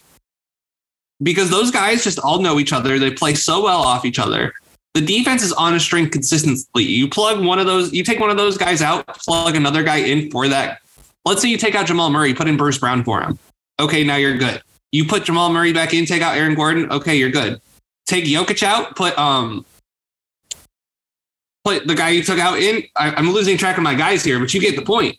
because those guys just all know each other. They play so well off each other the defense is on a string consistently. You plug one of those, you take one of those guys out, plug another guy in for that. Let's say you take out Jamal Murray, put in Bruce Brown for him. Okay, now you're good. You put Jamal Murray back in, take out Aaron Gordon. Okay, you're good. Take Jokic out, put um put the guy you took out in. I, am losing track of my guys here, but you get the point.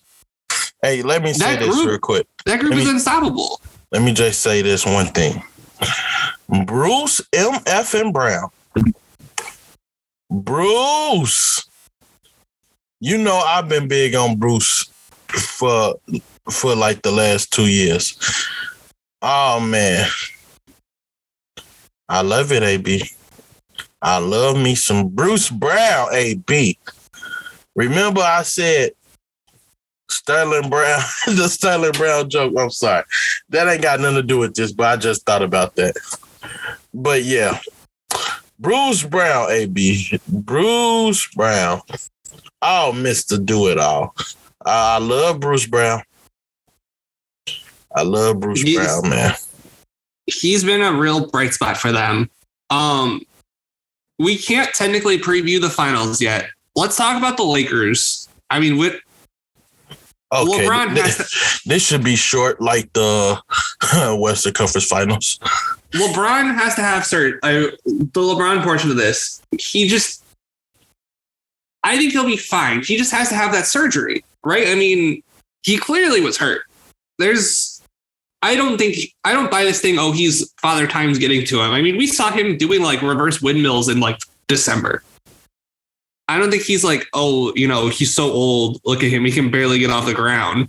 Hey, let me say that this real quick. That group let is me, unstoppable. Let me just say this one thing. Bruce M. F. and Brown Bruce. You know I've been big on Bruce for for like the last two years. Oh man. I love it, AB. I love me some Bruce Brown, AB. Remember I said Sterling Brown, *laughs* the Sterling Brown joke. I'm sorry. That ain't got nothing to do with this, but I just thought about that. But yeah, Bruce Brown, AB. Bruce Brown. Oh, Mr. Do It All. I love Bruce Brown. I love Bruce He's- Brown, man. he's been a real bright spot for them. Um, we can't technically preview the finals yet. Let's talk about the Lakers. I mean, with Okay. LeBron this, has this should be short like the *laughs* Western Conference Finals. LeBron has to have cert. Uh, the LeBron portion of this, he just, I think he'll be fine. He just has to have that surgery, right? I mean, he clearly was hurt. There's, I don't think, I don't buy this thing. Oh, he's father time's getting to him. I mean, we saw him doing like reverse windmills in like December. I don't think he's like, oh, you know, he's so old. Look at him; he can barely get off the ground.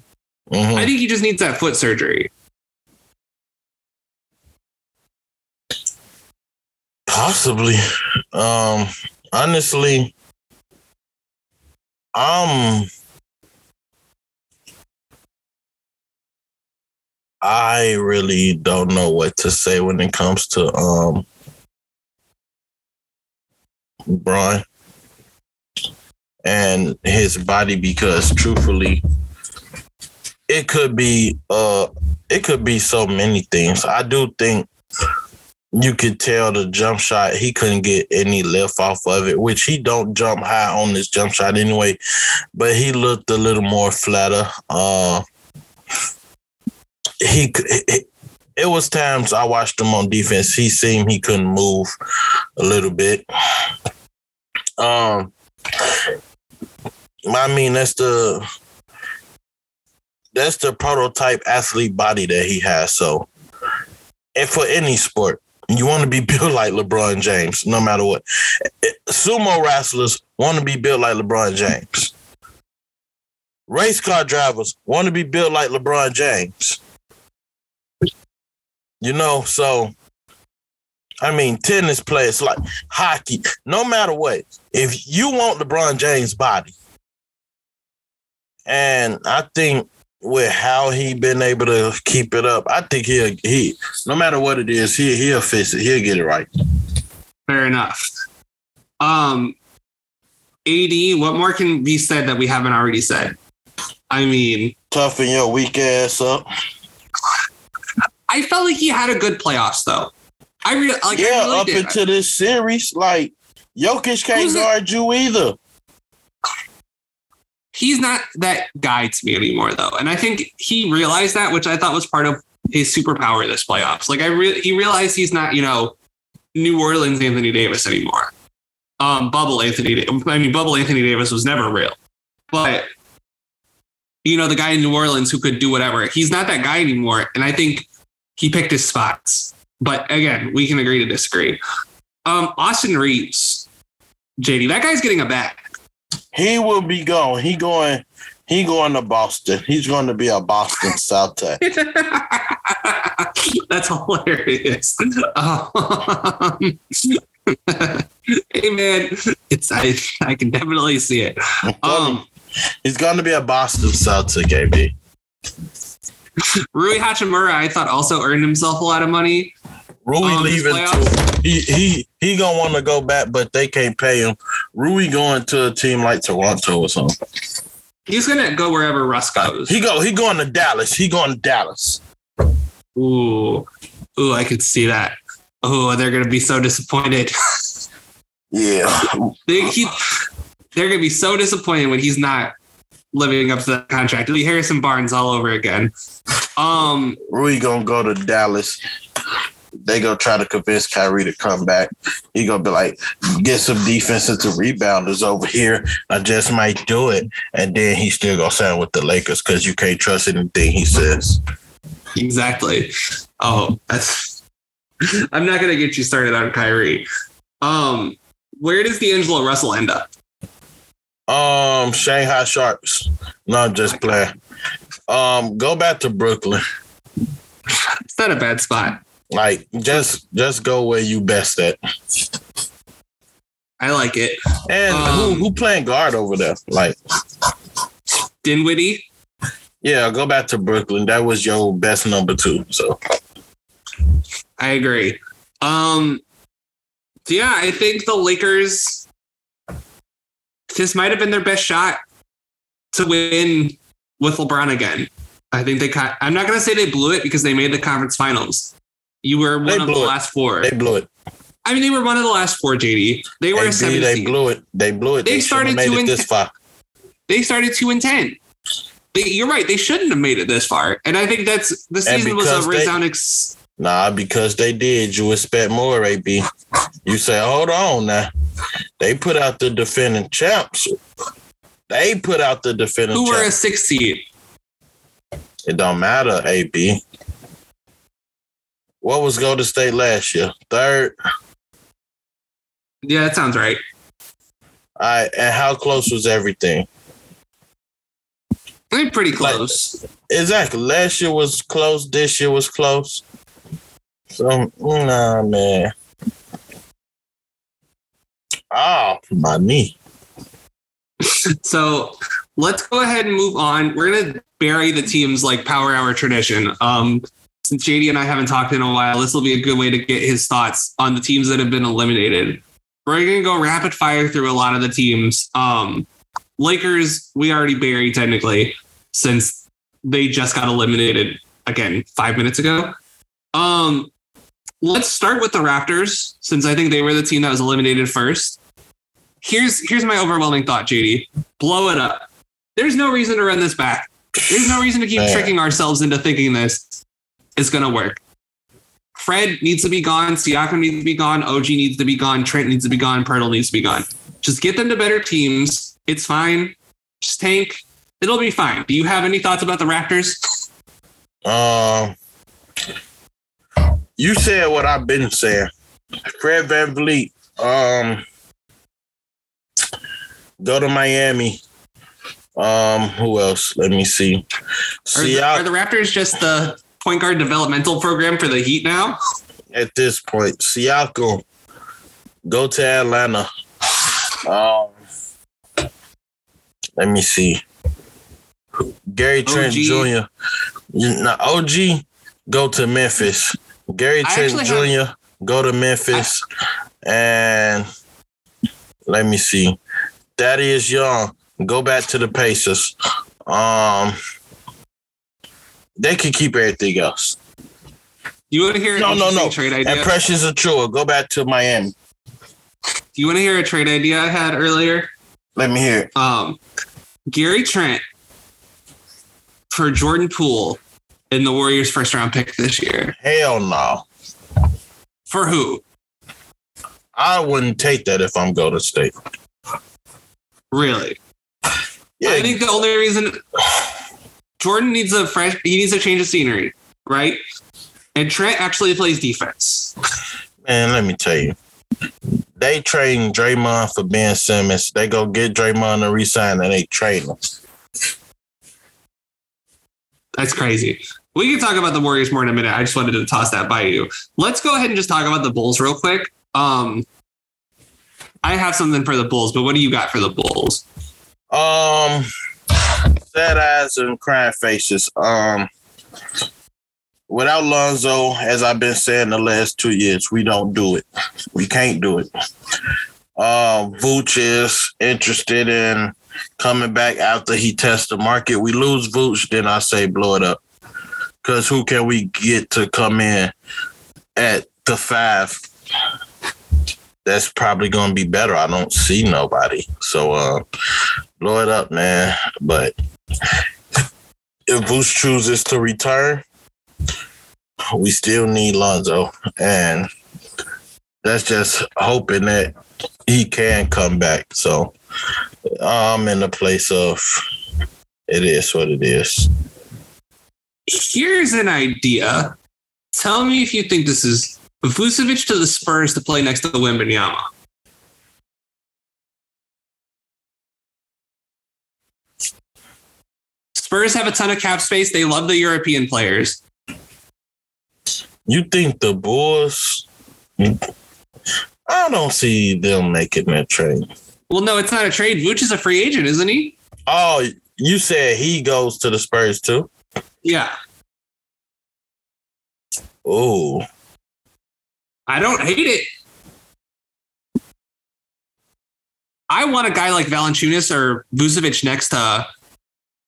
Mhm. I think he just needs that foot surgery. Possibly. Um honestly, um I really don't know what to say when it comes to um Brian and his body because truthfully it could be uh it could be so many things. I do think you could tell the jump shot he couldn't get any lift off of it, which he don't jump high on this jump shot anyway. But he looked a little more flatter. Uh, he it, was times I watched him on defense. He seemed he couldn't move a little bit. Um, I mean that's the that's the prototype athlete body that he has. So, and for any sport, you want to be *laughs* built like LeBron James, no matter what. Sumo wrestlers want to be built like LeBron James. Race car drivers want to be built like LeBron James. You know, so I mean, tennis players like hockey, no matter what, if you want LeBron James' body, and I think with how he been able to keep it up, I think he'll he no matter what it is, he he'll fix it. He'll get it right. Fair enough. Um, AD, what more can be said that we haven't already said? I mean, Toughen your weak ass up. I felt like he had a good playoffs though. I really like. I yeah, really up did. into this series, like Jokic can't Who's it? guard you either. He's not that guy to me anymore though, and I think he realized that, which I thought was part of his superpower this playoffs. Like I re- he realized he's not you know New Orleans Anthony Davis anymore. Um, bubble Anthony. I mean, bubble Anthony Davis was never real, but you know the guy in New Orleans who could do whatever. He's not that guy anymore, and I think he picked his spots. But again, we can agree to disagree. Um, Austin Reaves, JD, that guy's getting a bag. He will be gone. He going. He going to Boston. He's going to be a Boston Celtic. *laughs* That's hilarious. Um, *laughs* hey man, it's I I can definitely see it. Um, He's going to be a Boston Celtic, AB. Rui Hachimura, I thought also earned himself a lot of money. Rui Um, leaving too. He he he gonna want to go back, but they can't pay him. Rui going to a team like Toronto or something. He's gonna go wherever Russ goes. He go he going to Dallas. He going to Dallas. Ooh, ooh, I could see that. Oh, they're gonna be so disappointed. *laughs* Yeah. they, he, they're gonna be so disappointed when he's not living up to that contract. It'll be Harrison Barnes all over again. Um, Rui gonna go to Dallas. They gonna try to convince Kyrie to come back. He gonna be like, get some defensive to rebounders over here. I just might do it, and then he still gonna sign with the Lakers because you can't trust anything he says. exactly. Oh, that's. *laughs* I'm not gonna get you started on Kyrie. Um, where does D'Angelo Russell end up? Um, Shanghai Sharks. No, just playing. Um, go back to Brooklyn. It's not a bad spot. Like, just just go where you best at. I like it. And Um, who who playing guard over there? Like, Dinwiddie. yeah, go back to Brooklyn. That was your best number two. So I agree. Um, Yeah, I think the Lakers. This might have been their best shot to win with LeBron again. I think they. I'm not going to say they blew it because they made the conference finals. You were one They of the it. last four. They blew it. I mean, they were one of the last four. JD. They were a They, seven they seed. blew it. They blew it. They They, started started made to it in- this far. they started two and ten. They, you're right. They shouldn't have made it this far, and I think that's the season was a resounding. s- Nah, because they did. You expect more, AB. You say, hold on now. They put out the defending champs. They put out the defending Who were a six seed? It don't matter, AB. What was Golden State last year? Third. Yeah, that sounds right. All right. And how close was everything? They're pretty Like- close. Exactly. Last year was close. This year was close. So, nah, man. Oh, my knee. *laughs* So let's go ahead and move on. We're gonna bury the teams like Power Hour tradition. Um, since JD and I haven't talked in a while, this will be a good way to get his thoughts on the teams that have been eliminated. We're gonna go rapid fire through a lot of the teams. Um, Lakers, we already buried technically since they just got eliminated again five minutes ago. Um, let's start with the Raptors since I think they were the team that was eliminated first. Here's here's my overwhelming thought, JD blow it up. There's no reason to run this back. There's no reason to keep Man. tricking ourselves into thinking this is going to work. Fred needs to be gone. Siakam needs to be gone. OG needs to be gone. Trent needs to be gone. Poeltl needs to be gone. Just get them to better teams. It's fine. Just tank. It'll be fine. Do you have any thoughts about the Raptors? Um, you said what I've been saying. Fred VanVleet, um, go to Miami. Um, who else? Let me see. Are, See the, are the Raptors just the point guard developmental program for the Heat now? at this point. Siakam, go to Atlanta. Um, let me see. Gary Trent OG. Jr. Now, OG, go to Memphis. Gary I Trent Jr. go to Memphis. and let me see. Thaddeus Young, go back to the Pacers. Um, they can keep everything else. You want to hear No, no, no. trade idea? And Precious Achiuwa, go back to Miami. Do you want to hear a trade idea I had earlier? Let me hear it. Um, Gary Trent for Jordan Poole in the Warriors' first round pick this year. Hell no. For who? I wouldn't take that if I'm Golden State. Really? Yeah, I think the only reason Jordan needs a fresh, he needs a change of scenery, right? And Trent actually plays defense. man, let me tell you. They trade Draymond for Ben Simmons. They go get Draymond to resign and they trade him. That's crazy. We can talk about the Warriors more in a minute. I just wanted to toss that by you. Let's go ahead and just talk about the Bulls real quick. Um, I have something for the Bulls, but what do you got for the Bulls? Um, sad eyes and crying faces. Um, without Lonzo, as I've been saying the last two years, we don't do it. We can't do it. Um, Vooch is interested in coming back after he tests the market. We lose Vooch, then I say blow it up. Because who can we get to come in at the five? That's probably going to be better. I don't see nobody. So, uh, blow it up, man. But if Vooch chooses to retire, we still need Lonzo. And that's just hoping that he can come back. So I'm in the place of it is what it is. Here's an idea. Tell me if you think this is Vucevic to the Spurs to play next to Wembanyama. Spurs have a ton of cap space. They love the European players. You think the Bulls? I don't see them making that trade. Well, no, it's not a trade. Vooch is a free agent, isn't he? Oh, you said he goes to the Spurs too? Yeah. Oh, I don't hate it. I want a guy like Valanciunas or Vucevic next to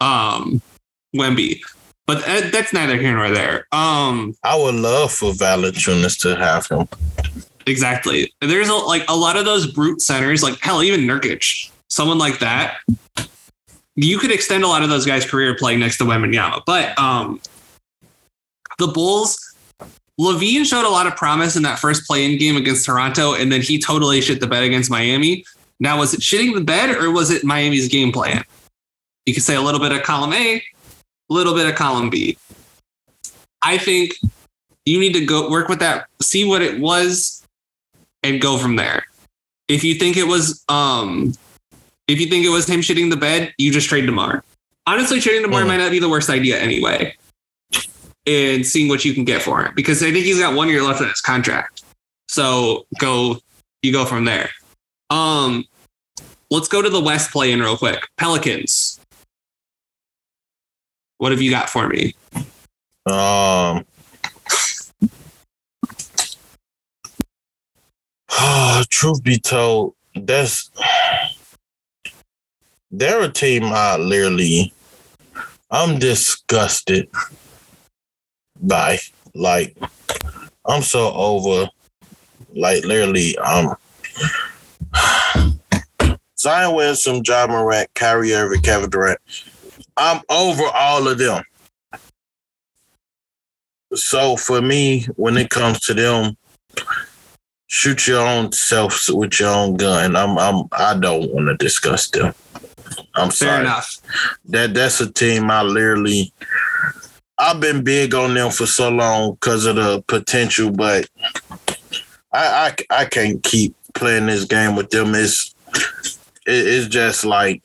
um Wemby. But that- that's neither here nor there. Um I would love for Valanciunas to have him. Exactly. There's a, like a lot of those brute centers, like hell, even Nurkic, someone like that. You could extend a lot of those guys' career playing next to Wembanyama, but um, the Bulls, LaVine showed a lot of promise in that first play-in game against Toronto, and then he totally shit the bed against Miami. Now, was it shitting the bed or was it Miami's game plan? You could say a little bit of column A, a little bit of column B. I think you need to go work with that, see what it was, and go from there. If you think it was um if you think it was him shitting the bed, you just trade DeMar. Honestly, trading DeMar Hmm. might not be the worst idea anyway. And seeing what you can get for him. Because I think he's got one year left on his contract. So go you go from there. Um let's go to the West play in real quick. Pelicans. What have you got for me? Um, *sighs* truth be told, that's they're a team I literally I'm disgusted by. Like I'm so over like literally um *sighs* Zion Williamson, Ja Morant, Kyrie Irving, Kevin Durant. I'm over all of them. So for me, when it comes to them, shoot your own self with your own gun. I'm I'm I don't want to discuss them. I'm Fair sorry. enough. That that's a team I literally I've been big on them for so long because of the potential, but I, I I can't keep playing this game with them. It's it, it's just like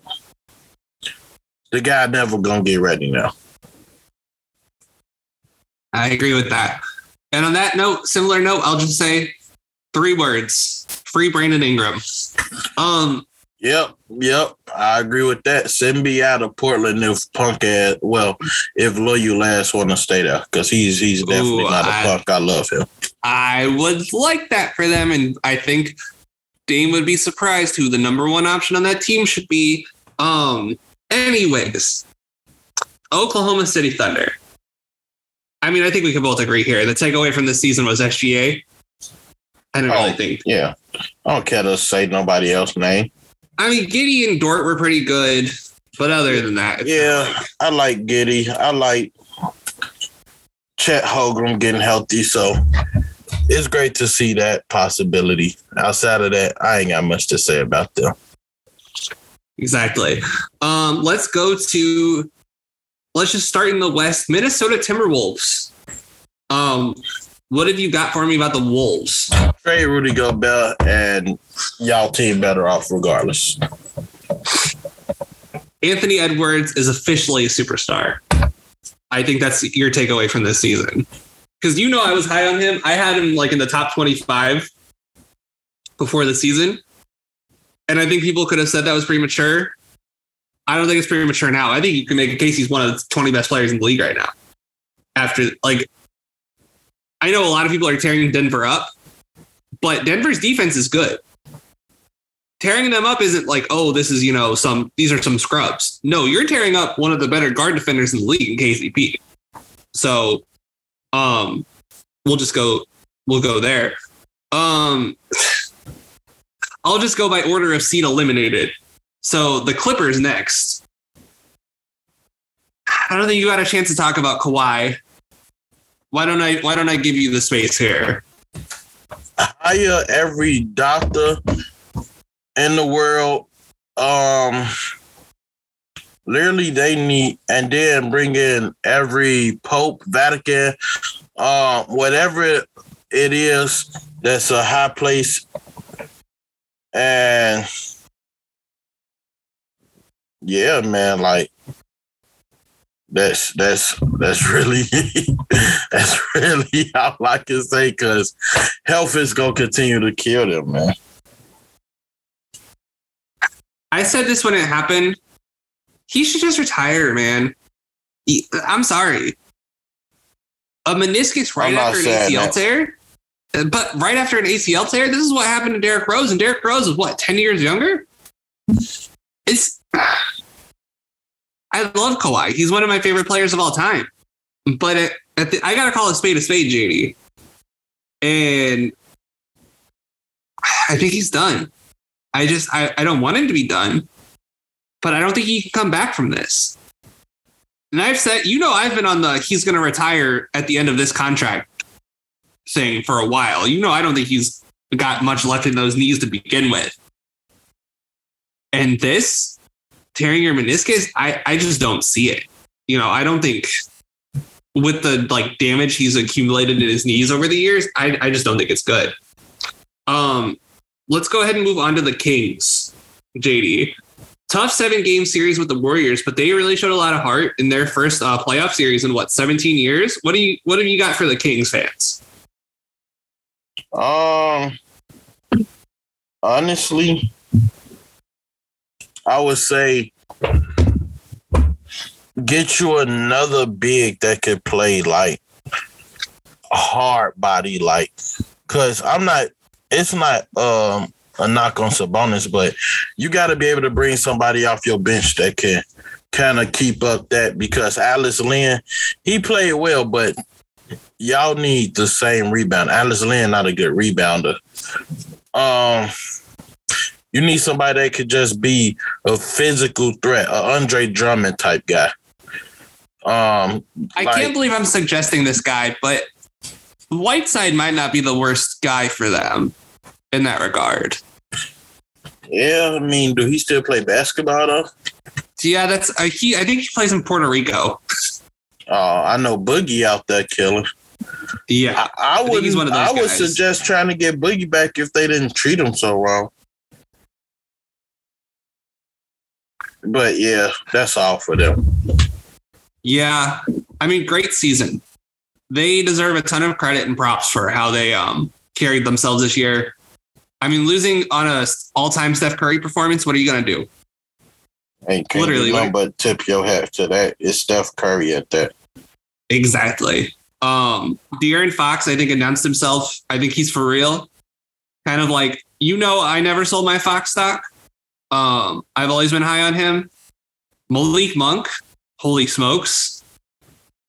the guy never gonna get ready now. I agree with that. And on that note, similar note, I'll just say three words: free Brandon Ingram. Um, Yep, yep. I agree with that. Send me out of Portland if punk ass well, if Loyal last wanna stay there. Cause he's he's definitely Ooh, not a I- punk. I love him. I would like that for them, and I think Dame would be surprised who the number one option on that team should be. Um, anyways, Oklahoma City Thunder. I mean, I think we can both agree here. The takeaway from this season was SGA. I don't really Oh. think. Yeah. I don't care to say nobody else's name. I mean, Giddey and Dort were pretty good, but other than that, Yeah, like- I like Giddey. I like Chet Holmgren getting healthy. So it's great to see that possibility. Outside of that, I ain't got much to say about them. Exactly. Um, let's go to let's just start in the West. Minnesota Timberwolves. Um, what have you got for me about the Wolves? Trade Rudy Gobert and y'all team better off regardless. Anthony Edwards is officially a superstar. I think that's your takeaway from this season. Because you know I was high on him. I had him like in the top 25 before the season. And I think people could have said that was premature. I don't think it's premature now. I think you can make a case he's one of the 20 best players in the league right now. After like I know a lot of people are tearing Denver up, but Denver's defense is good. Tearing them up isn't like, oh, this is, you know, some these are some scrubs. No, you're tearing up one of the better guard defenders in the league in KCP. So um we'll just go we'll go there. Um *laughs* I'll just go by order of seed eliminated. So the Clippers next. I don't think you got a chance to talk about Kawhi. Why don't I why don't I give you the space here? Hire every doctor in the world. Um literally they need and then bring in every Pope, Vatican, uh, whatever it is that's a high place and yeah, man, like that's that's that's really *laughs* that's really all I can say because health is gonna continue to kill them, man. I said this when it happened. He should just retire, man. He- I'm sorry. A meniscus right after an ACL that. tear? But right after an ACL tear, this is what happened to Derrick Rose. And Derrick Rose is what, 10 years younger? it's *sighs* I love Kawhi. He's one of my favorite players of all time. But at, at the, I gotta call a spade a spade, JD. And I think he's done. I just I, I don't want him to be done, but I don't think he can come back from this. And I've said, you know, I've been on the he's gonna retire at the end of this contract thing for a while. You know, I don't think he's got much left in those knees to begin with. And this tearing your meniscus, I, I just don't see it. You know, I don't think with the like damage he's accumulated in his knees over the years, I, I just don't think it's good. Um, let's go ahead and move on to the Kings, JD. Tough seven game series with the Warriors, but they really showed a lot of heart in their first uh, playoff series in what 17 years. What do you what have you got for the Kings fans? Um, honestly, I would say get you another big that could play like hard body, like because I'm not. It's not um a knock on Sabonis, but you got to be able to bring somebody off your bench that can kind of keep up that because Alex Len, he played well, but y'all need the same rebound. Alex Len not a good rebounder. Um, you need somebody that could just be a physical threat, a Andre Drummond type guy. Um, I like, can't believe I'm suggesting this guy, but Whiteside might not be the worst guy for them in that regard. Yeah, I mean, do he still play basketball though? Yeah, that's uh, he. I think he plays in Puerto Rico. *laughs* Oh, I know Boogie out there killing. Yeah, I, I would. I, I would suggest trying to get Boogie back if they didn't treat him so wrong. But yeah, that's all for them. Yeah, I mean, great season. They deserve a ton of credit and props for how they um carried themselves this year. I mean, losing on a all-time Steph Curry performance, what are you gonna do? Ain't literally nothing but tip your hat to that. It's Steph Curry at that. Exactly. Um, De'Aaron Fox, I think, announced himself. I think he's for real. Kind of like, you know, I never sold my Fox stock. Um, I've always been high on him. Malik Monk, holy smokes.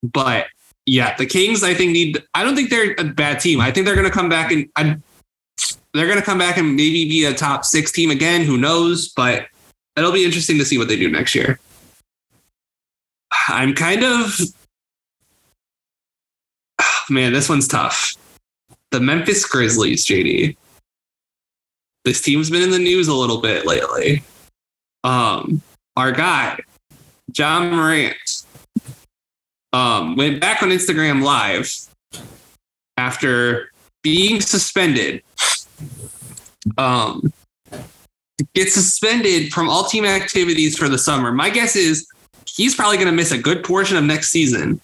But yeah, the Kings, I think, need, I don't think they're a bad team. I think they're going to come back and I, they're going to come back and maybe be a top six team again. Who knows? But it'll be interesting to see what they do next year. I'm kind of man, this one's tough. The Memphis Grizzlies, JD. This team's been in the news a little bit lately. Um, our guy, Ja Morant, um, went back on Instagram Live after being suspended. Um, gets suspended from all team activities for the summer. My guess is he's probably going to miss a good portion of next season.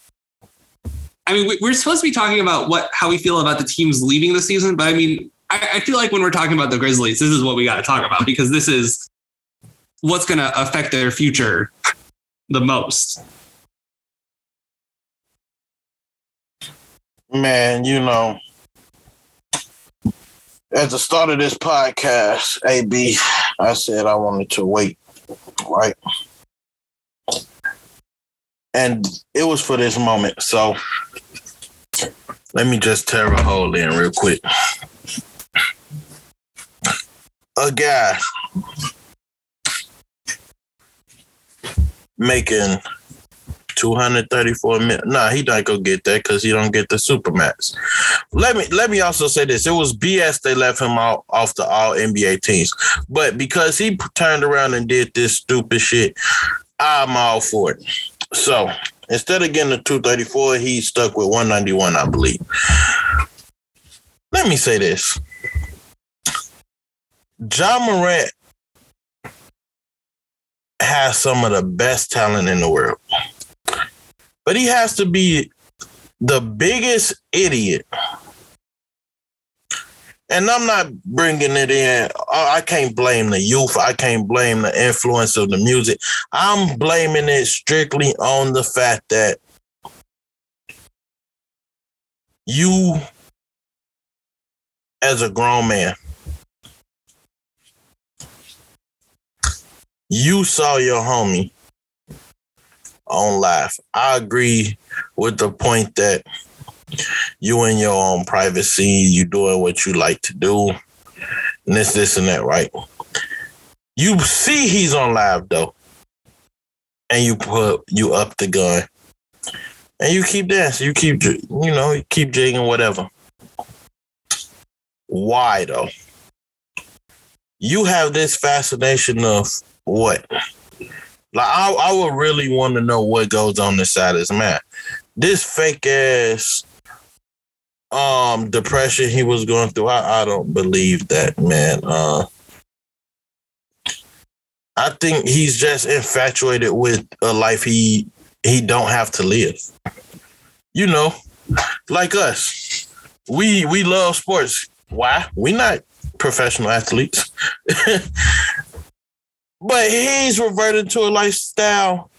I mean, we're supposed to be talking about what how we feel about the teams leaving the season, but I mean, I, I feel like when we're talking about the Grizzlies, this is what we got to talk about because this is what's going to affect their future the most. Man, you know, at the start of this podcast, AB, I said I wanted to wait, right? And it was for this moment. So let me just tear a hole in real quick. A guy making 234 million. Nah, he don't go get that because he don't get the supermax. Let me let me also say this. It was BS they left him out off the all NBA teams. But because he turned around and did this stupid shit, I'm all for it. So instead of getting the 234, he stuck with 191, I believe. Let me say this. Ja Morant has some of the best talent in the world. But he has to be the biggest idiot and I'm not bringing it in. I can't blame the youth. I can't blame the influence of the music. I'm blaming it strictly on the fact that you, as a grown man, you saw your homie on live. I agree with the point that you in your own privacy, you doing what you like to do, and this, this, and that, right? You see he's on live though, and you put you up the gun, and you keep dancing, you keep you know you keep jigging whatever. Why though? You have this fascination of what? Like I, I would really want to know what goes on inside this man. This fake ass um depression he was going through. I, I don't believe that, man. Uh I think he's just infatuated with a life he he don't have to live. You know, like us. We we love sports. Why? We not professional athletes. *laughs* but he's reverted to a lifestyle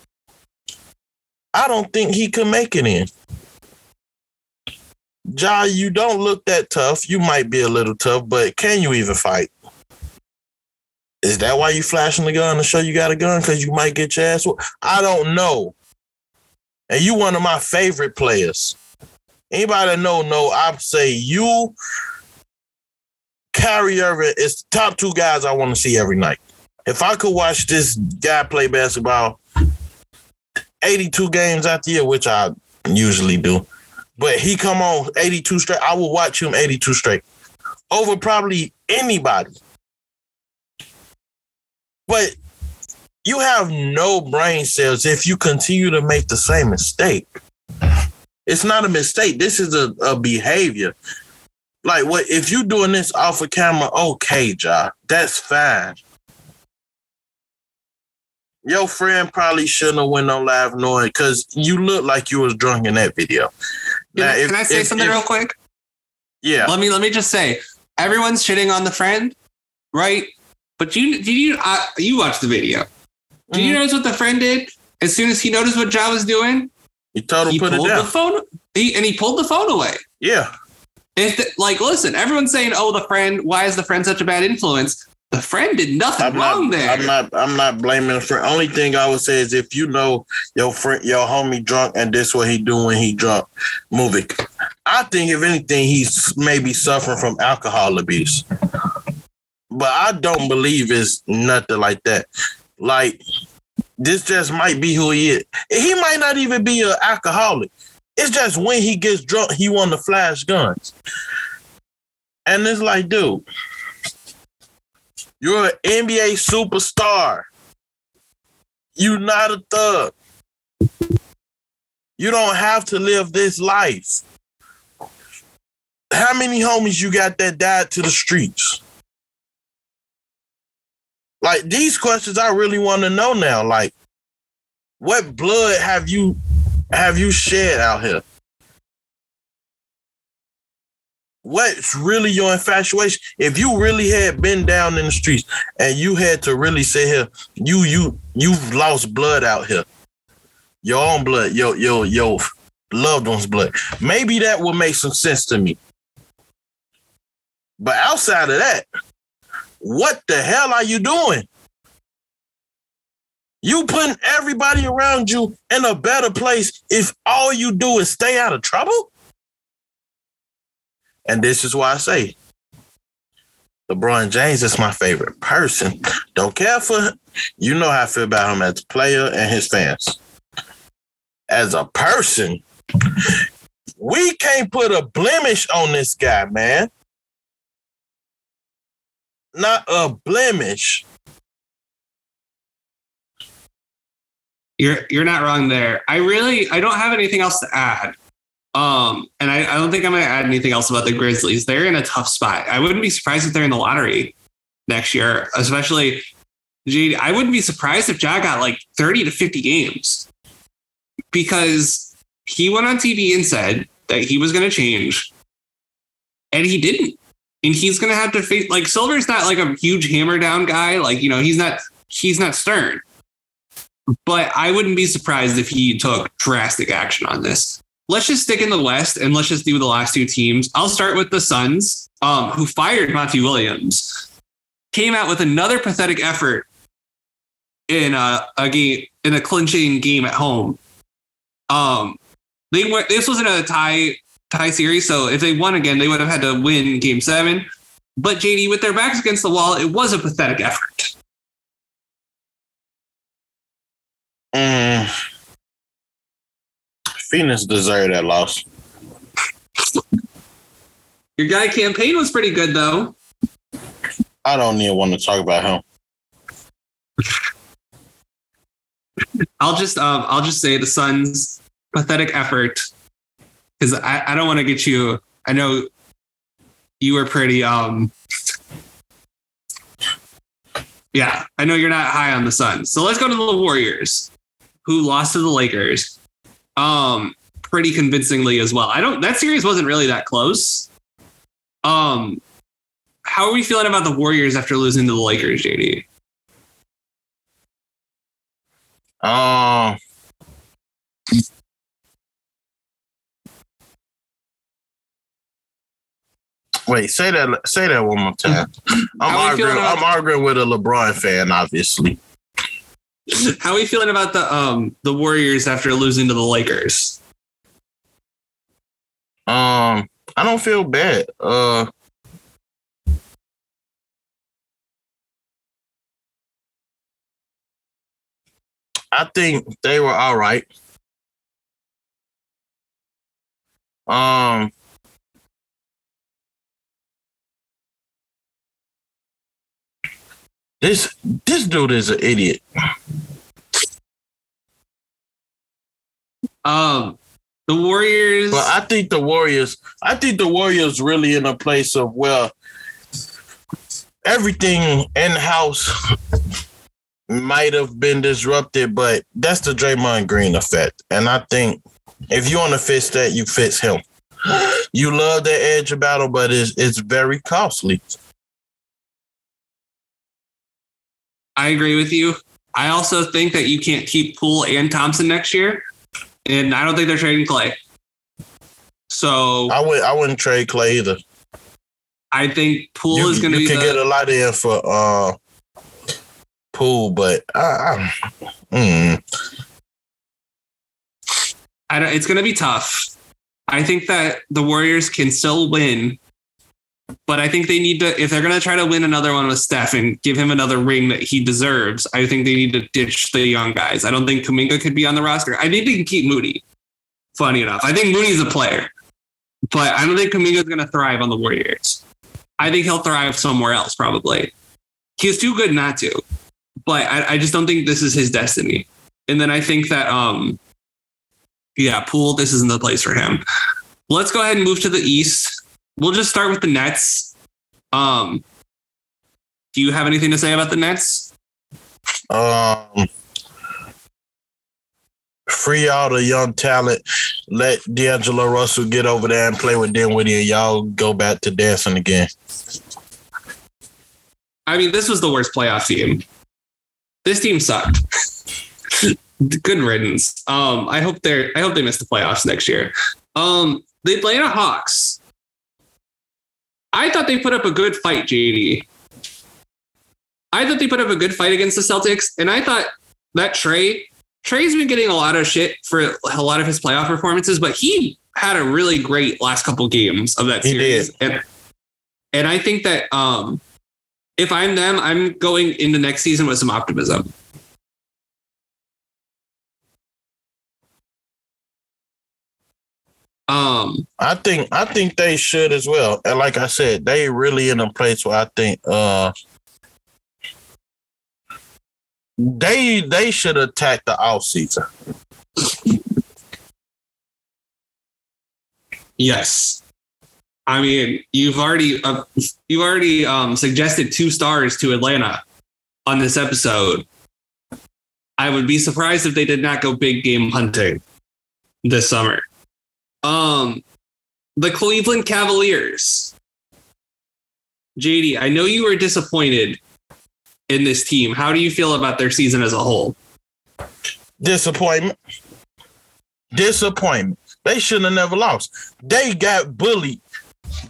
I don't think he could make it in. Ja, you don't look that tough. You might be a little tough, but can you even fight? Is that why you flashing the gun to show you got a gun? Because you might get your ass. I don't know. And you one of my favorite players. Anybody that know, know, I say you, Kyrie Irving is the top two guys I want to see every night. If I could watch this guy play basketball 82 games out the year, which I usually do, but he come on 82 straight. I will watch him 82 straight over probably anybody. But you have no brain cells if you continue to make the same mistake. It's not a mistake. This is a, a behavior. Like what if you doing this off of camera, okay, Ja, that's fine. Your friend probably shouldn't have went on live knowing because you look like you was drunk in that video. Can, if, can I say if, something if, real quick? Yeah. Let me let me just say, everyone's shitting on the friend, right? But you did you uh, you watched the video? Did mm-hmm. you notice what the friend did? As soon as he noticed what Ja was doing, he told him he put pulled it down. the phone. He, and he pulled the phone away. Yeah. If the, like, listen, everyone's saying, "Oh, the friend. Why is the friend such a bad influence?" The friend did nothing I'm wrong not, there. I'm not. I'm not blaming the friend. Only thing I would say is if you know your friend, your homie drunk, and this what he do when he drunk, move it. I think if anything, he's maybe suffering from alcohol abuse. But I don't believe it's nothing like that. Like this just might be who he is. He might not even be an alcoholic. It's just when he gets drunk, he want to flash guns. And it's like, dude, you're an NBA superstar. You're not a thug. You don't have to live this life. How many homies you got that died to the streets? Like these questions I really want to know now. Like, what blood have you have you shed out here? What's really your infatuation? If you really had been down in the streets and you had to really say here, you you you've lost blood out here. Your own blood, your your your loved one's blood. Maybe that would make some sense to me. But outside of that, what the hell are you doing? You putting everybody around you in a better place if all you do is stay out of trouble? And this is why I say LeBron James is my favorite person. Don't care for you know how I feel about him as a player and his fans. As a person, we can't put a blemish on this guy, man. Not a blemish. You're you're not wrong there. I really I don't have anything else to add. Um, and I, I don't think I'm going to add anything else about the Grizzlies. They're in a tough spot. I wouldn't be surprised if they're in the lottery next year, especially. I wouldn't be surprised if Ja got like 30 to 50 games because he went on TV and said that he was going to change and he didn't. And he's going to have to face like Silver's not like a huge hammer down guy. Like, you know, he's not, he's not stern, but I wouldn't be surprised if he took drastic action on this let's just stick in the West and let's just do the last two teams. I'll start with the Suns, um, who fired Monty Williams, came out with another pathetic effort in a, a game in a clinching game at home. Um, they were this wasn't a tie tie series, so if they won again, they would have had to win game seven. But JD, with their backs against the wall, it was a pathetic effort. Mm. Phoenix deserved that loss. Your guy Cam Payne was pretty good though. I don't even want to talk about him. I'll just um I'll just say the Suns pathetic effort because I, I don't want to get you. I know you were pretty um yeah I know you're not high on the Suns. So let's go to the Warriors who lost to the Lakers um pretty convincingly as well. I don't that series wasn't really that close. Um how are we feeling about the Warriors after losing to the Lakers, JD? Um, wait, say that. Say that one more time. I'm How are you feeling arguing. I'm arguing with a LeBron fan, obviously. *laughs* How are we feeling about the um the Warriors after losing to the Lakers? Um, I don't feel bad. Uh, I think they were all right. Um, this this dude is an idiot. Um, the Warriors. But I think the Warriors, I think the Warriors really in a place of well, everything in house might have been disrupted, but that's the Draymond Green effect. And I think if you want to fix that, you fix him. You love the edge of battle, but it's it's very costly. I agree with you. I also think that you can't keep Poole and Thompson next year, and I don't think they're trading Clay. So I would I wouldn't trade Clay either. I think Poole You, is going to you be can the, get a lot in for uh Poole, but I, I, mm, I don't, it's going to be tough. I think that the Warriors can still win, but I think they need to, if they're going to try to win another one with Steph and give him another ring that he deserves, I think they need to ditch the young guys. I don't think Kuminga could be on the roster. I think they can keep Moody. Funny enough, I think Moody's a player, but I don't think Kuminga's going to thrive on the Warriors. I think he'll thrive somewhere else, probably. He's too good not to, but I, I just don't think this is his destiny. And then I think that, um, yeah, Poole, this isn't the place for him. Let's go ahead and move to the East. We'll just start with the Nets. Um, do you have anything to say about the Nets? Um, free all the young talent. Let D'Angelo Russell get over there and play with Dinwiddie, and y'all go back to dancing again. I mean, this was the worst playoff team. This team sucked. *laughs* Good riddance. Um, I hope they're. I hope they miss the playoffs next year. Um, they play the Hawks. I thought they put up a good fight, JD. I thought they put up a good fight against the Celtics, and I thought that Trae Trae's been getting a lot of shit for a lot of his playoff performances, but he had a really great last couple games of that He series, and and I think that um, if I'm them, I'm going into next season with some optimism. Um, I think I think they should as well. And like I said, they really in a place where I think uh they they should attack the off season. yes. I mean, you've already uh, you've already um, suggested two stars to Atlanta on this episode. I would be surprised if they did not go big game hunting this summer. Um, the Cleveland Cavaliers. JD, I know you were disappointed in this team. How do you feel about their season as a whole? Disappointment. Disappointment. They shouldn't have never lost. They got bullied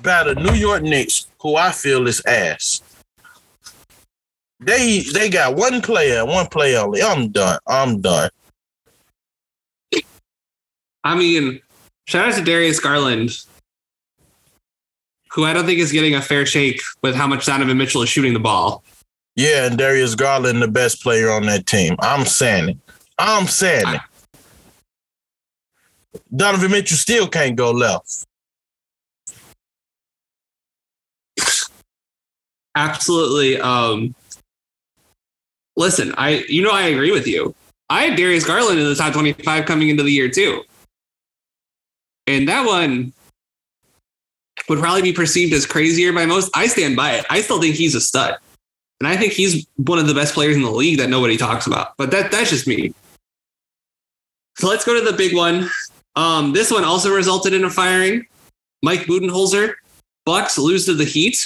by the New York Knicks, who I feel is ass. They they got one player, one player only. I'm done. I'm done. I mean, shout out to Darius Garland, who I don't think is getting a fair shake with how much Donovan Mitchell is shooting the ball. Yeah, and Darius Garland, the best player on that team. I'm saying it. I'm saying it. Donovan Mitchell still can't go left. Absolutely. Um, listen, I you know I agree with you. I had Darius Garland in the top 25 coming into the year too. And that one would probably be perceived as crazier by most. I stand by it. I still think he's a stud. And I think he's one of the best players in the league that nobody talks about. But that that's just me. So let's go to the big one. Um, this one also resulted in a firing. Mike Budenholzer, Bucks lose to the Heat.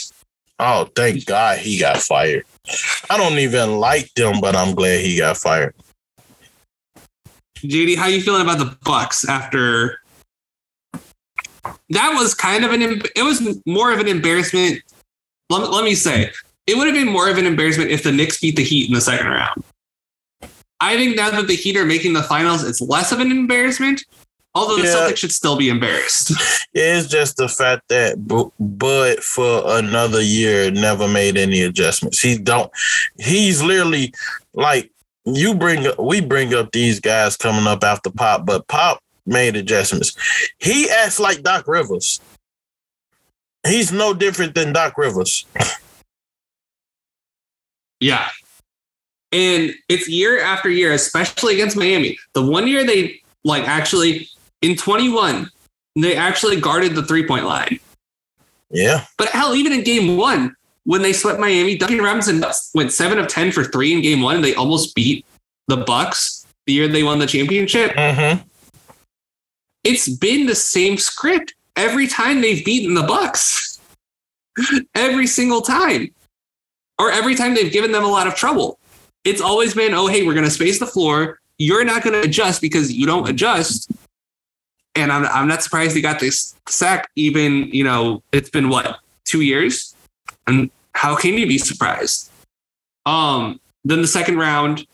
Oh, thank God he got fired. I don't even like them, but I'm glad he got fired. JD, how you feeling about the Bucks after that was kind of an it was more of an embarrassment. Let, let me say, it would have been more of an embarrassment if the Knicks beat the Heat in the second round. I think now that the Heat are making the finals, it's less of an embarrassment. Although the Yeah. Celtics should still be embarrassed. *laughs* It's just the fact that Bu- Bud for another year never made any adjustments. He don't. He's literally like you bring. up- We bring up these guys coming up after Pop, but Pop made adjustments. He acts like Doc Rivers. He's no different than Doc Rivers. Yeah. And it's year after year, especially against Miami. The one year they like actually in 21, they actually guarded the three point line. Yeah, But hell, even in game one, when they swept Miami, Duncan Robinson went seven of 10 for three in game one, and they almost beat the Bucks the year they won the championship. mm-hmm. It's been the same script every time they've beaten the Bucks. *laughs* every single time. Or every time they've given them a lot of trouble. It's always been, oh, hey, we're going to space the floor. You're not going to adjust because you don't adjust. And I'm, I'm not surprised he got this sack, even, you know, it's been what, two years? And how can you be surprised? Um, then the second round,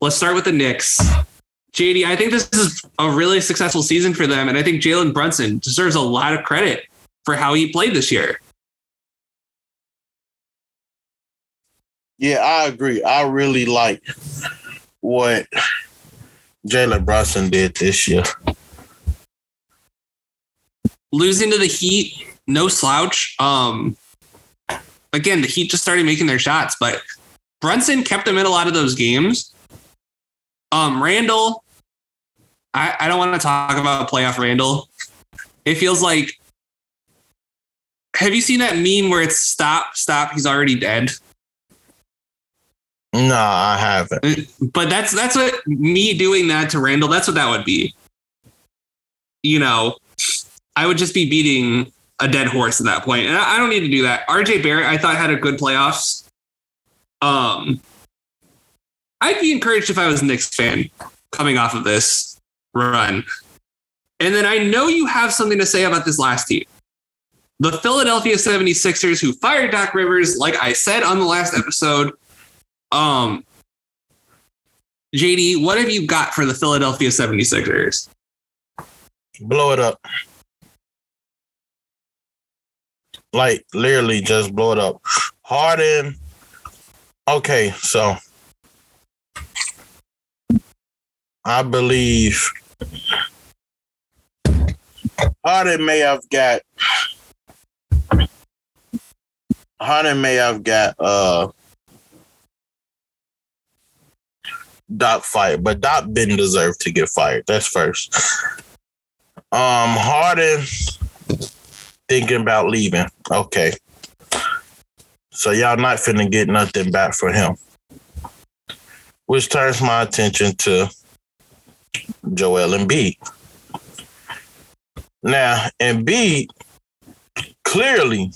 let's start with the Knicks. JD, I think this is a really successful season for them. And I think Jalen Brunson deserves a lot of credit for how he played this year. Yeah, I agree. I really like what Jalen Brunson did this year. Losing to the Heat, no slouch. Um, again, the Heat just started making their shots, but Brunson kept them in a lot of those games. Um, Randall, I, I don't want to talk about playoff Randall. It feels like have you seen that meme where it's stop, stop, he's already dead? No, I haven't. But that's that's what me doing that to Randall, that's what that would be. You know, I would just be beating a dead horse at that. And I I don't need to do that. RJ Barrett, I thought had a good playoffs. Um I'd be encouraged if I was a Knicks fan coming off of this run. And then I know you have something to say about this last team. The Philadelphia 76ers, who fired Doc Rivers, like I said on the last episode. Um, JD, what have you got for the Philadelphia 76ers? Blow it up. Like literally just blow it up. Harden. Okay, so I believe Harden may have got Harden may have got uh Doc fired, but Doc didn't deserve to get fired. That's first. Um, Harden thinking about leaving. Okay. So y'all not finna get nothing back for him. Which turns my attention to Joel Embiid. Now, Embiid clearly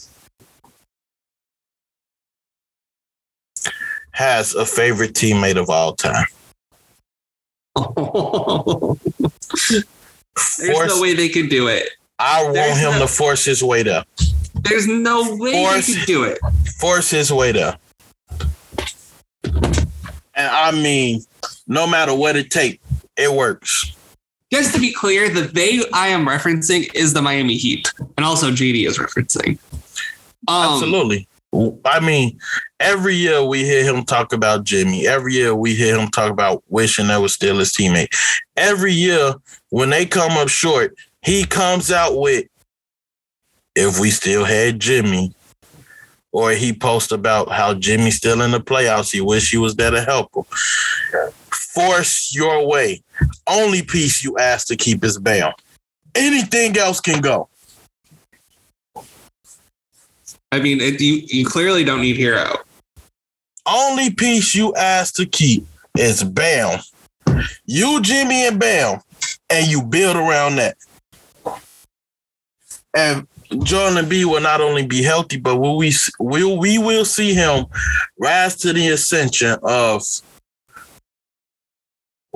has a favorite teammate of all time. *laughs* There's Force- no way they could do it. I want There's him no- to force his way up. There's no way Force- they could do it. Force his way up. And I mean, no matter what it takes, it works. Just to be clear, the they I am referencing is the Miami Heat, and also JD is referencing. Um, Absolutely. I mean, every year we hear him talk about Jimmy. Every year we hear him talk about wishing that was still his teammate. Every year when they come up short, he comes out with, if we still had Jimmy, or he posts about how Jimmy's still in the playoffs. He wish he was there to help him. Force your way. Only piece you ask to keep is Bam. Anything else can go. I mean, it, you you clearly don't need Herro. Only piece you ask to keep is Bam. You, Jimmy, and Bam, and you build around that. And Jordan B will not only be healthy, but will we will we will see him rise to the ascension of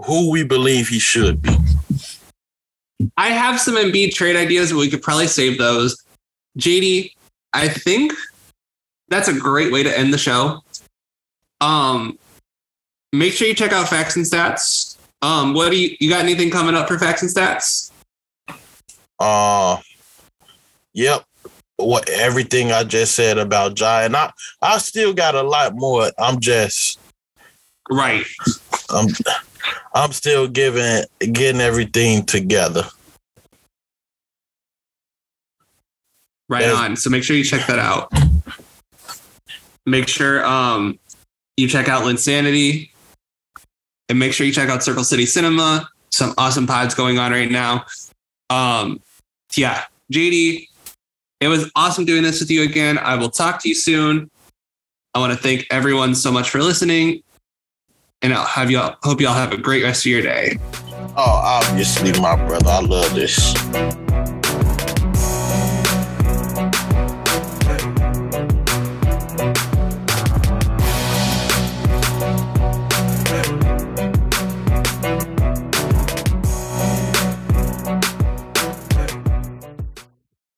who we believe he should be. I have some Embiid trade ideas, but we could probably save those. JD, I think that's a great way to end the show. Um, make sure you check out Facts and Stats. Um, what do you you got anything coming up for Facts and Stats? Uh Yep. What everything I just said about Jai, and I I still got a lot more. I'm just right. I'm I'm still giving getting everything together. Right on. So make sure you check that out. Make sure um you check out Linsanity and make sure you check out Circle City Cinema. Some awesome pods going on right now. Um yeah, JD, it was awesome doing this with you again. I will talk to you soon. I want to thank everyone so much for listening. And I'll have y'all hope y'all have a great rest of your day. Oh, obviously, my brother. I love this.